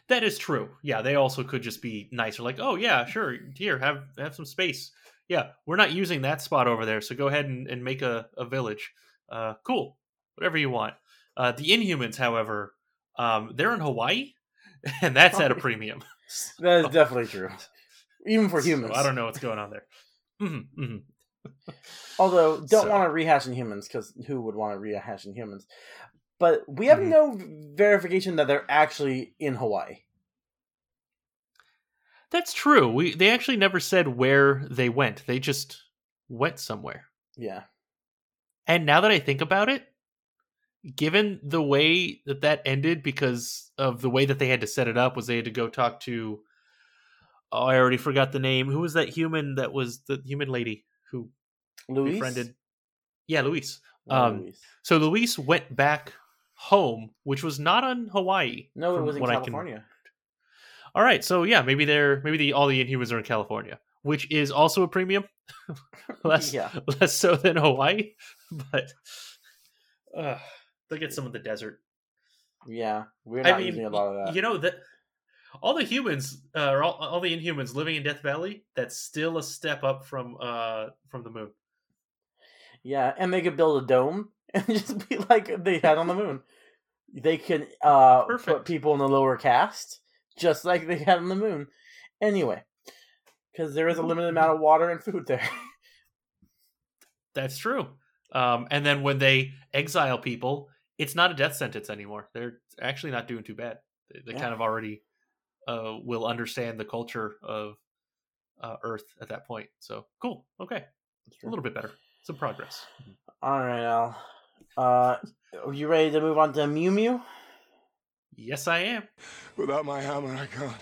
S1: That is true yeah they also could just be nicer like oh yeah sure here have have some space yeah we're not using that spot over there so go ahead and, and make a, a village uh cool whatever you want uh the inhumans however um they're in hawaii and that's at a premium
S2: That is definitely true. Even for
S1: So
S2: humans.
S1: i don't know what's going on there Mm-hmm, mm-hmm.
S2: Although, don't
S1: So-
S2: want to rehash Inhumans because who would want to rehash Inhumans? But we have
S1: Mhm.
S2: no verification that they're actually in Hawaii.
S1: That's true. We they actually never said where they went. They just went somewhere.
S2: Yeah.
S1: And now that I think about it, given the way that that ended because of the way that they had to set it up was they had to go talk to Oh, I already forgot the name. Who was that human that was the human lady who
S2: Louise?
S1: befriended Yeah, Louise.
S2: Oh,
S1: Um
S2: Louise.
S1: so Louise went back home, which was not on Hawaii.
S2: No, it was in
S1: I can-
S2: California.
S1: All right, so yeah, maybe they're maybe the all the Inhumans are in California, which is also a premium, less
S2: Yeah.
S1: less so than Hawaii, but uh, they get some of the desert.
S2: Yeah, we're
S1: I
S2: not
S1: mean,
S2: using a lot of that.
S1: you know that all the humans, uh, or all, all the Inhumans living in Death Valley, that's still a step up from uh from the moon.
S2: Yeah, and they could build a dome and just be like they had on the moon. They can uh put people in the lower caste just like they had on the moon. Anyway, because there is a limited amount of water and food there.
S1: That's true. Um, and then when they exile people, it's not a death sentence anymore. They're actually not doing too bad. They, they
S2: Yeah.
S1: kind of already uh, will understand the culture of uh, Earth at that point. So cool. Okay, a little bit better. Some progress.
S2: All right, Al. Uh, are you ready to move on to Mew Mew?
S1: Yes, I am.
S14: Without my hammer, I can't.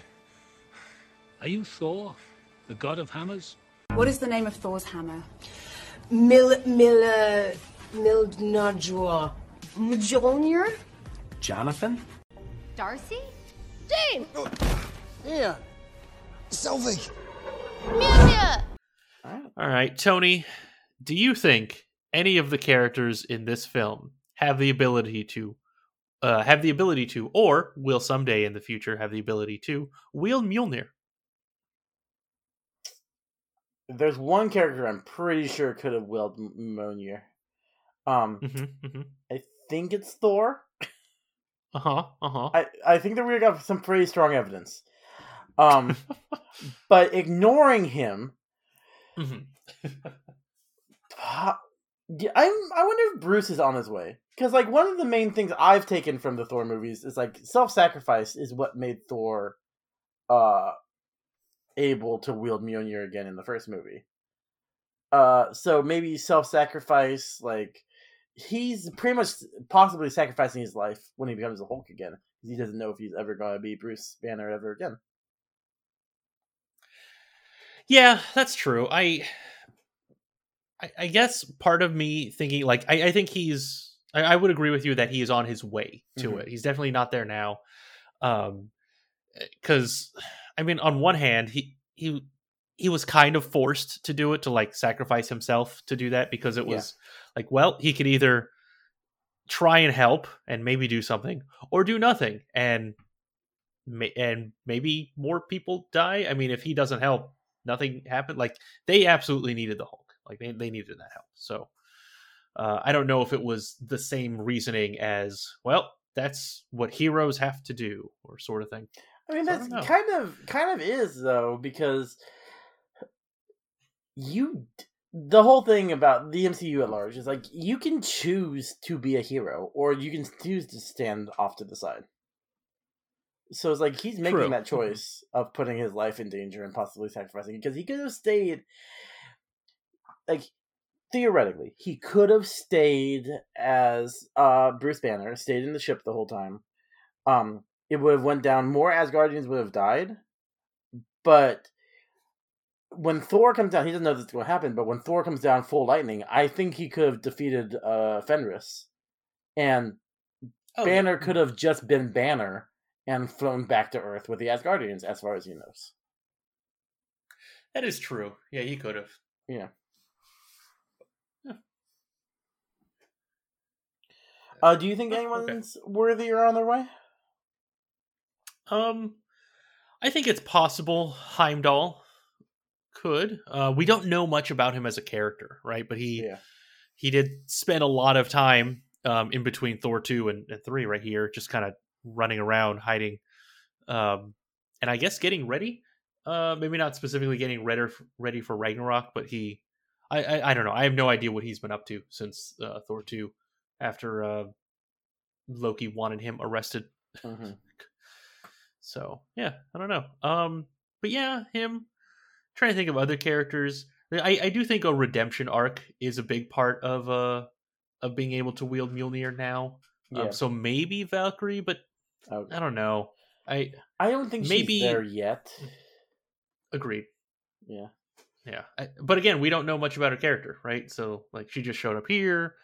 S16: Are you Thor, the god of hammers?
S17: What is the name of Thor's hammer?
S5: Mil Mil uh, Mildnajor. Mjolnir?
S12: Jonathan?
S9: Darcy?
S5: Dane!
S12: Yeah. Sylvie.
S9: Mew
S1: All right, Tony. Do you think any of the characters in this film have the ability to uh, have the ability to, or will someday in the future have the ability to wield Mjolnir?
S2: There's one character I'm pretty sure could have wielded Mjolnir. Um,
S1: Mm-hmm,
S2: I think it's Thor.
S1: Uh huh. Uh huh.
S2: I, I think that we got some pretty strong evidence. Um, but ignoring him,
S1: Mm-hmm.
S2: yeah, I'm, I wonder if Bruce is on his way. Because, like, one of the main things I've taken from the Thor movies is, like, self sacrifice is what made Thor uh, able to wield Mjolnir again in the first movie. Uh, so maybe self-sacrifice. Like he's pretty much possibly sacrificing his life when he becomes a Hulk again because he doesn't know if he's ever going to be Bruce Banner ever again.
S1: Yeah, that's true. I, I, I guess part of me thinking like I, I think he's. I, I, would agree with you that he is on his way to mm-hmm. it. He's definitely not there now. Um, because I mean, on one hand, he he he was kind of forced to do it to like sacrifice himself to do that because it was yeah. like, well, he could either try and help and maybe do something or do nothing and and maybe more people die. I mean, if he doesn't help, nothing happened. Like they absolutely needed the Hulk. Like they, they needed that help. So uh, I don't know if it was the same reasoning as well. That's what heroes have to do, or sort of thing.
S2: I mean, that's I kind of kind of is though because you the whole thing about the MCU at large is like you can choose to be a hero or you can choose to stand off to the side. So it's like he's making True. that choice of putting his life in danger and possibly sacrificing because he could have stayed like theoretically he could have stayed as uh Bruce Banner, stayed in the ship the whole time. Um it would have went down more Asgardians would have died. But when Thor comes down, he doesn't know this is going to happen. But when Thor comes down full lightning, I think he could have defeated uh, Fenris, and oh, Banner yeah. could have just been Banner and flown back to Earth with the Asgardians, as far as he knows.
S1: That is true. Yeah, he could have.
S2: Yeah. Uh, do you think anyone's okay. worthy or on their way?
S1: Um, I think it's possible Heimdall could. Uh, we don't know much about him as a character, right? But he yeah. he did spend a lot of time um, in between Thor two and, and three, right here, just kind of running around, hiding, um, and I guess getting ready. Uh, maybe not specifically getting ready for, ready for Ragnarok, but he, I, I, I don't know. I have no idea what he's been up to since uh, Thor two, after uh, Loki wanted him arrested. Mm-hmm. so yeah, I don't know. Um, but yeah, him trying to think of other characters. I, I do think a redemption arc is a big part of uh of being able to wield Mjolnir now. Um, yeah. Um, so maybe Valkyrie, but okay. I don't know. I
S2: I don't think maybe there yet.
S1: Agreed.
S2: Yeah.
S1: Yeah. I, but again, we don't know much about her character, right? So like she just showed up here.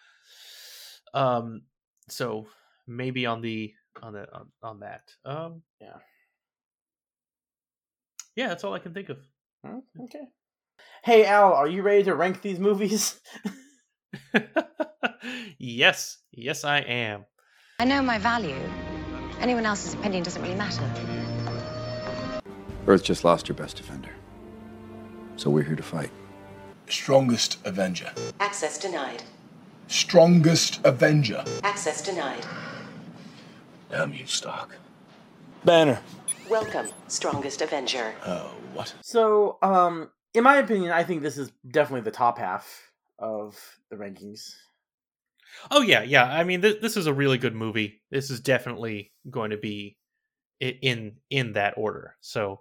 S1: Um so maybe on the on the on, on that. Um
S2: yeah.
S1: Yeah, that's all I can think of.
S2: Oh, okay. Hey Al, are you ready to rank these movies?
S1: yes, yes, I am.
S5: I know my value. Anyone else's opinion doesn't really matter.
S18: Earth just lost her best defender. So we're here to fight.
S12: Strongest Avenger.
S5: Access denied.
S12: Strongest Avenger.
S5: Access denied.
S10: Damn you, Stark.
S12: Banner.
S5: Welcome, Strongest Avenger.
S12: Oh, what?
S2: So, um, in my opinion, I think this is definitely the top half of the rankings.
S1: Oh yeah, yeah. I mean, th- this is a really good movie. This is definitely going to be in in that order. So,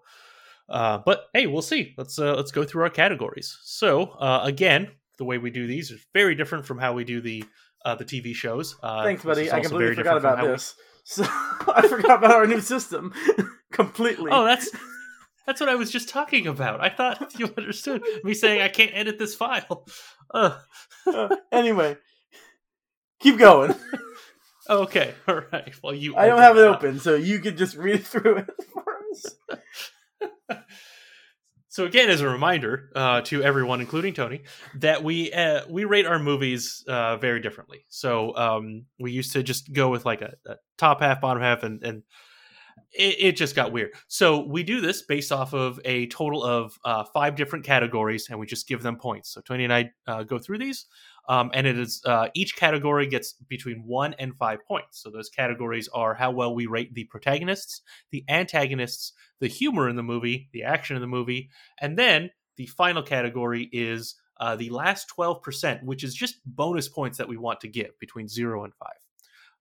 S1: uh, but hey, we'll see. Let's uh, let's go through our categories. So, uh, again, the way we do these is very different from how we do the uh, the TV shows. Uh,
S2: Thanks, buddy. I completely forgot about this. We... So I forgot about our new system completely.
S1: Oh, that's that's what I was just talking about. I thought you understood me saying I can't edit this file. Uh.
S2: uh, anyway, keep going.
S1: okay, all right. Well, you.
S2: I don't have it open, so you could just read through it for us.
S1: So again, as a reminder uh, to everyone, including Tony, that we uh, we rate our movies uh, very differently. So um, we used to just go with like a, a top half, bottom half, and and it, it, just got weird. So we do this based off of a total of uh, five different categories, and we just give them points. So Tony and I uh, go through these, um, and it is uh, each category gets between one and five points. So those categories are how well we rate the protagonists, the antagonists, the humor in the movie, the action in the movie, and then the final category is uh, the last twelve percent, which is just bonus points that we want to give between zero and five.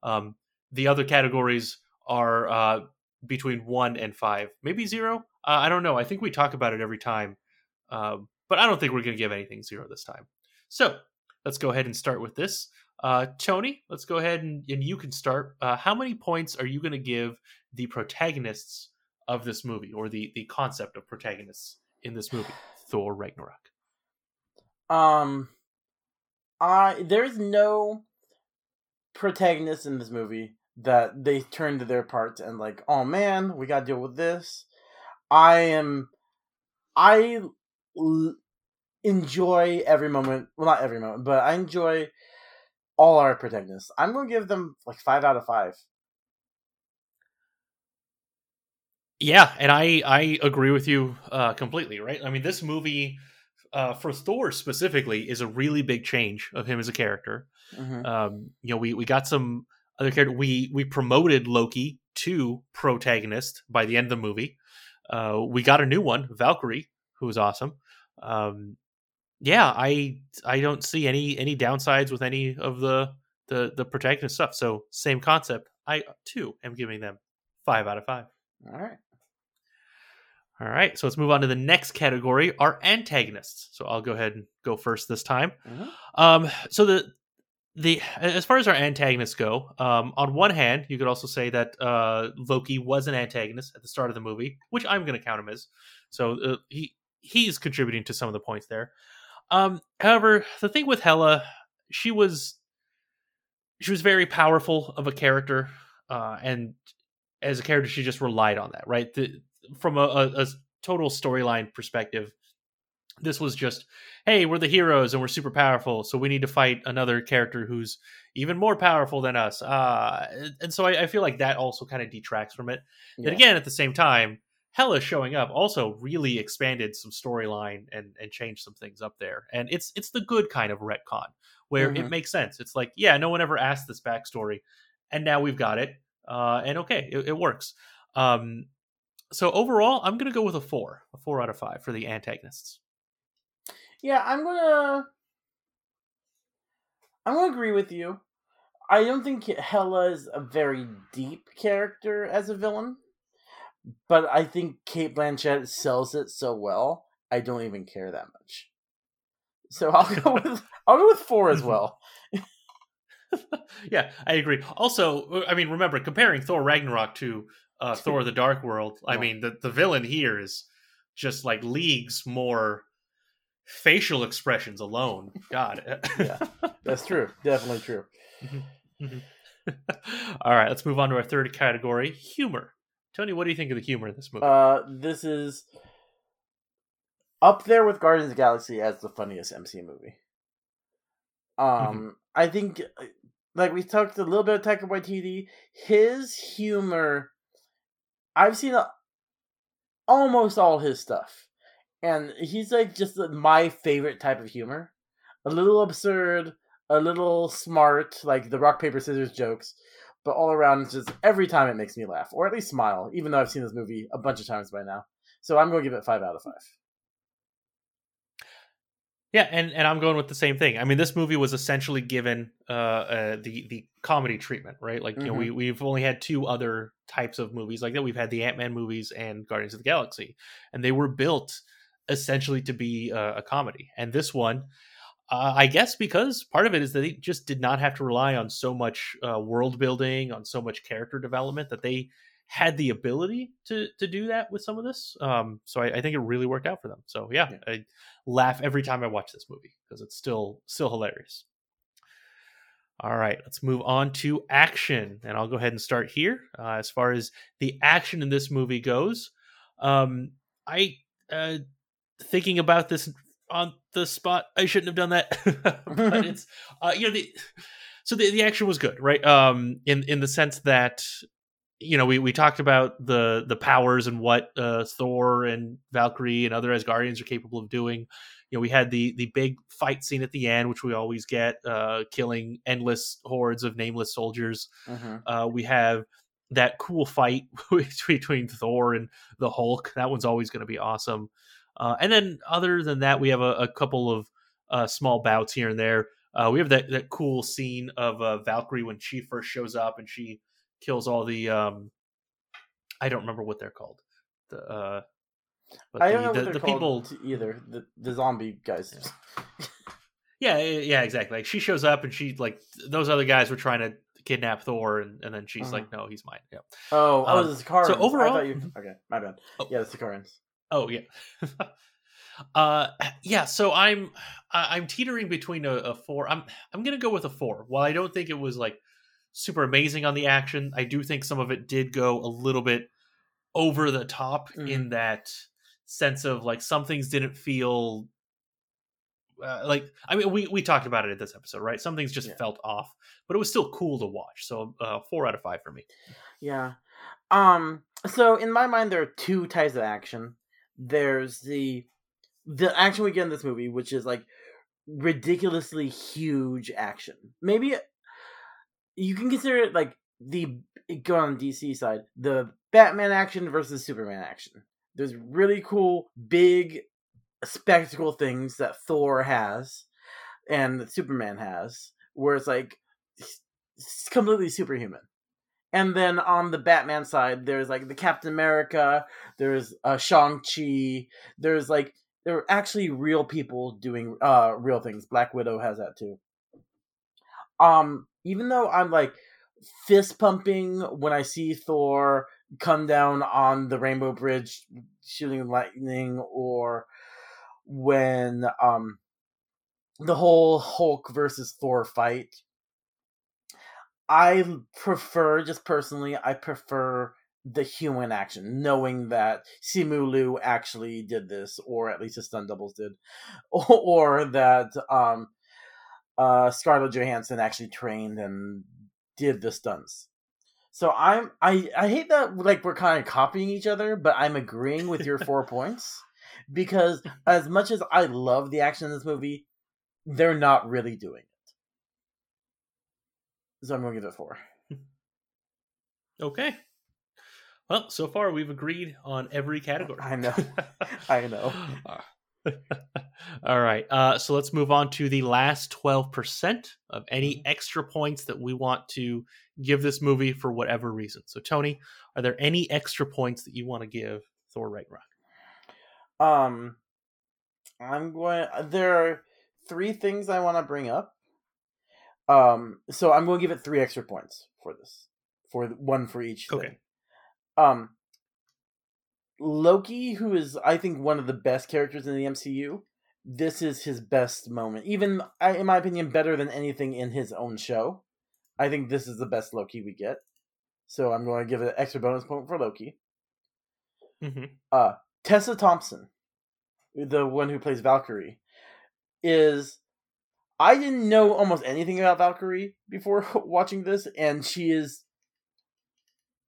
S1: Um, the other categories are uh, between one and five, maybe zero. Uh, I don't know. I think we talk about it every time, uh, but I don't think we're going to give anything zero this time. So let's go ahead and start with this. Uh, Tony, let's go ahead and, and you can start. Uh, how many points are you going to give the protagonists of this movie, or the the concept of protagonists in this movie, Thor Ragnarok?
S2: Um, I there's no protagonist in this movie that they turn to their parts and like, oh man, we got to deal with this. I am, I enjoy every moment. Well, not every moment, but I enjoy all our protagonists. I'm gonna give them like five out of five.
S1: Yeah, and I I agree with you uh, completely. Right? I mean, this movie uh, for Thor specifically is a really big change of him as a character.
S2: Mhm.
S1: Um, you know, we we got some other character. We we promoted Loki to protagonist by the end of the movie. Uh, we got a new one, Valkyrie, who was awesome. Um, yeah, I I don't see any any downsides with any of the the the protagonist stuff. So same concept. I too am giving them five out of five.
S2: All right.
S1: All right, so let's move on to the next category, our antagonists. So I'll go ahead and go first this time. Um, so the the as far as our antagonists go, um, on one hand, you could also say that uh, Loki was an antagonist at the start of the movie, which I'm going to count him as. So uh, he he's contributing to some of the points there. Um, however, the thing with Hela, she was she was very powerful of a character, uh, and as a character, she just relied on that, right? The, from a, a, a total storyline perspective, this was just, hey, we're the heroes and we're super powerful, so we need to fight another character who's even more powerful than us. Uh, and so I, I feel like that also kind of detracts from it.
S2: Yeah.
S1: And again, at the same time, Hela showing up also really expanded some storyline and and changed some things up there. And it's it's the good kind of retcon where
S2: Mhm.
S1: it makes sense. It's like, yeah, no one ever asked this backstory, and now we've got it. Uh, and okay, it, it works. Um, so overall, I'm gonna go with a four, a four out of five for the antagonists.
S2: Yeah, I'm gonna. I'm gonna agree with you. I don't think Hela is a very deep character as a villain, but I think Cate Blanchett sells it so well. I don't even care that much. So I'll go with I'll go with four as mm-hmm. well.
S1: yeah, I agree. Also, uh, I mean, remember comparing Thor Ragnarok to uh, Thor: The Dark World. I
S2: Yeah.
S1: mean, the the villain here is just like leagues more facial expressions alone. God,
S2: yeah, that's true. Definitely true. Mm-hmm, mm-hmm.
S1: All right, let's move on to our third category: humor. Tony, what do you think of the humor in this movie?
S2: Uh, this is up there with Guardians of the Galaxy as the funniest MC movie. Um, I think, like we talked a little bit of Taika Waititi, his humor. I've seen a, almost all his stuff, and he's like just my favorite type of humor. A little absurd, a little smart, like the rock paper scissors jokes, but all around, it's just every time it makes me laugh or at least smile. Even though I've seen this movie a bunch of times by now, so I'm gonna give it five out of five.
S1: Yeah, and, and I'm going with the same thing. I mean, this movie was essentially given uh, uh the the comedy treatment, right? Like you know, we
S2: Mhm.
S1: we've only had two other types of movies like that. We've had the Ant Man movies and Guardians of the Galaxy, and they were built essentially to be a, a comedy. And this one, uh, I guess, because part of it is that they just did not have to rely on so much uh, world building, on so much character development that they had the ability to to do that with some of this. Um, so I, I think it really worked out for them. So yeah, I laugh every time I watch this movie because it's still still hilarious. All right, let's move on to action, and I'll go ahead and start here. Uh, as far as the action in this movie goes, um, I uh, thinking about this on the spot. I shouldn't have done that, but it's uh, you know the so the, the action was good, right? Um, in in the sense that you know we, we talked about the the powers and what uh, Thor and Valkyrie and other Asgardians are capable of doing. You know, we had the the big fight scene at the end, which we always get, uh, killing endless hordes of nameless soldiers.
S2: Mhm.
S1: Uh, we have that cool fight between Thor and the Hulk. That one's always going to be awesome. Uh, and then other than that, we have a, a couple of uh, small bouts here and there. Uh, we have that that cool scene of uh, Valkyrie when she first shows up and she kills all the um, I don't remember what they're called. The uh, But
S2: I
S1: the,
S2: don't know
S1: the,
S2: what they're
S1: the
S2: called
S1: people,
S2: either. The the zombie guys.
S1: yeah, yeah, exactly. Like she shows up and she like those other guys were trying to kidnap Thor, and, and then she's
S2: Mhm.
S1: like, "No, he's mine." Yeah.
S2: Oh, oh,
S1: Um,
S2: the Sakaarans.
S1: So
S2: I
S1: overall,
S2: thought you... okay, my bad. Yeah, the Sakaarans.
S1: Oh yeah. uh yeah, so I'm I'm teetering between a, a 4. I'm I'm going to go with a 4. While I don't think it was like super amazing on the action, I do think some of it did go a little bit over the top in that sense of like some things didn't feel uh, like I mean we we talked about it in this episode, right? Some things just felt off, but it was still cool to watch. So uh 4 out of 5 for me.
S2: Yeah. Um. So in my mind, there are two types of action. There's the the action we get in this movie, which is like ridiculously huge action. Maybe you can consider it like the go on DC side, the Batman action versus Superman action. There's really cool, big spectacle things that Thor has and that Superman has, where it's like completely superhuman. And then on the Batman side, there's like the Captain America, there's uh, Shang Chi, there's like there are actually real people doing uh real things. Black Widow has that too. Um, even though I'm like fist pumping when I see Thor come down on the Rainbow Bridge shooting lightning, or when um the whole Hulk versus Thor fight. I prefer, just personally, I prefer the human action, knowing that Simu Liu actually did this, or at least his stunt doubles did, or, or that um, uh, Scarlett Johansson actually trained and did the stunts. So I'm I I hate that like we're kind of copying each other, but I'm agreeing with your four points because as much as I love the action in this movie, they're not really doing. So I'm gonna give it four.
S1: Okay. Well, so far we've agreed on every category.
S2: I know. I know.
S1: All right. Uh, so let's move on to the last 12% of any extra points that we want to give this movie for whatever reason. So, Tony, are there any extra points that you want to give Thor Ragnarok?
S2: Um, I'm going. There are three things I want to bring up. Um, so I'm going to give it three extra points for this, for one for each.
S1: Okay.
S2: Thing. Um, Loki, who is I think one of the best characters in the MCU, this is his best moment. Even in my opinion, better than anything in his own show. I think this is the best Loki we get. So I'm going to give it an extra bonus point for Loki.
S1: Mm-hmm.
S2: Uh, Tessa Thompson, the one who plays Valkyrie, is I didn't know almost anything about Valkyrie before watching this, and she is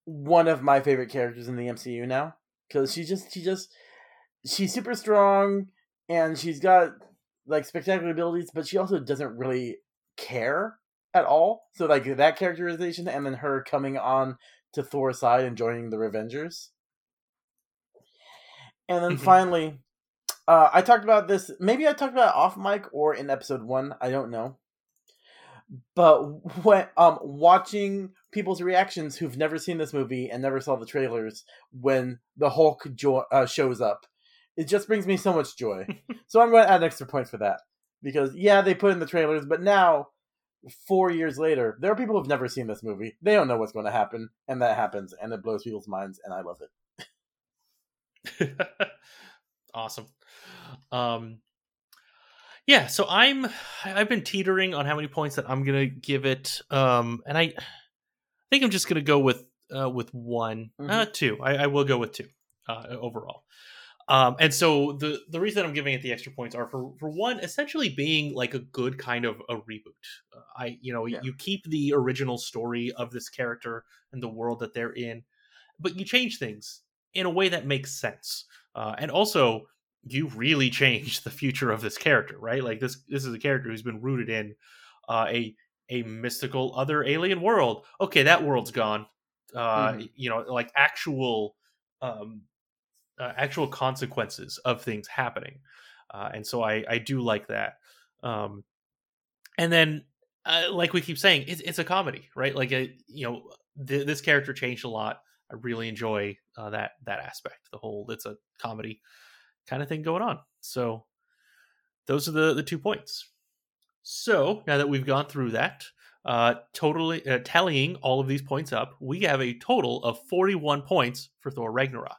S2: one of my favorite characters in the MCU now because she just she just she's super strong and she's got like spectacular abilities, but she also doesn't really care at all. So like that characterization, and then her coming on to Thor's side and joining the Revengers. And then
S1: Mhm.
S2: finally, uh, I talked about this. Maybe I talked about it off mic or in episode one. I don't know. But when um watching people's reactions who've never seen this movie and never saw the trailers when the Hulk jo- uh, shows up, it just brings me so much joy. so I'm going to add an extra point for that because yeah, they put in the trailers, but now four years later, there are people who've never seen this movie. They don't know what's going to happen, and that happens, and it blows people's minds, and I love it.
S1: awesome. Um, yeah, so I'm I've been teetering on how many points that I'm gonna give it, um, and I I think I'm just gonna go with uh, with one, uh, two. I, I will go with two uh, overall. Um, and so the the reason I'm giving it the extra points are for for one, essentially being like a good kind of a reboot. Uh, I you know you keep the original story of this character and the world that they're in, but you change things in a way that makes sense. Uh, and also, you really change the future of this character, right? Like this this is a character who's been rooted in uh, a a mystical other alien world. Okay, that world's gone. Uh,
S2: Mhm.
S1: You know, like actual um, uh, actual consequences of things happening, uh, and so I I do like that. Um, and then, uh, like we keep saying, it's it's a comedy, right? Like a, you know, th- this character changed a lot. I really enjoy uh, that that aspect. The whole it's a comedy kind of thing going on. So those are the the two points. So now that we've gone through that, uh, totally uh, tallying all of these points up, we have a total of 41 points for Thor Ragnarok.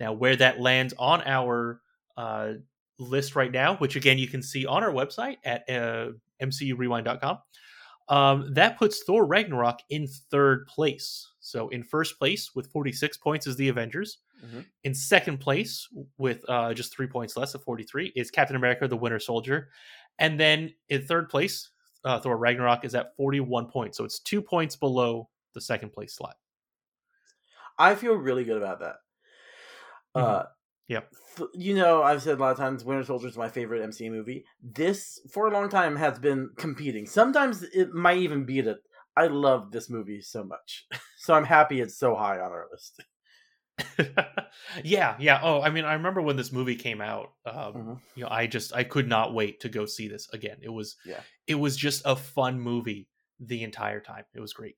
S1: Now, where that lands on our uh, list right now, which again you can see on our website at uh, mcurewind.com, um, that puts Thor Ragnarok in third place. So in first place with 46 points is the Avengers.
S2: Mm-hmm.
S1: In second place with uh, just three points less of 43 is Captain America: The Winter Soldier, and then in third place, uh, Thor Ragnarok is at 41 points. So it's two points below the second place slot.
S2: I feel really good about that. Uh,
S1: Yep.
S2: th- you know, I've said a lot of times Winter Soldier is my favorite MCU movie. This, for a long time, has been competing. Sometimes it might even beat it. I love this movie so much. so I'm happy it's so high on our list.
S1: yeah, yeah. Oh, I mean, I remember when this movie came out. Um,
S2: Mhm.
S1: You know, I just I could not wait to go see this again. It was
S2: Yeah.
S1: it was just a fun movie the entire time. It was great.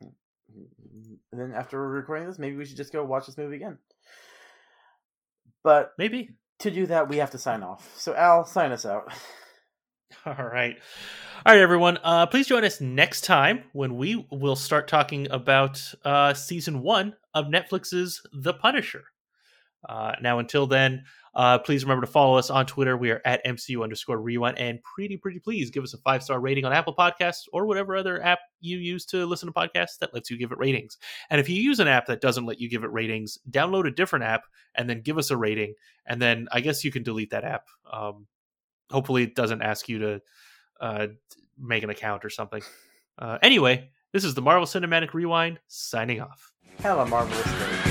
S2: And then after we're recording this, maybe we should just go watch this movie again. But
S1: maybe
S2: to do that, we have to sign off. So Al, sign us out.
S1: All right. All right, everyone. Uh, please join us next time when we will start talking about uh, season one of Netflix's The Punisher. Uh, now, until then, uh, please remember to follow us on Twitter. We are at MCU underscore rewind. And pretty, pretty please give us a five star rating on Apple Podcasts or whatever other app you use to listen to podcasts that lets you give it ratings. And if you use an app that doesn't let you give it ratings, download a different app and then give us a rating. And then I guess you can delete that app. Um, hopefully, it doesn't ask you to uh, make an account or something. Uh, anyway, this is the Marvel Cinematic Rewind signing off.
S2: Have a marvelous day.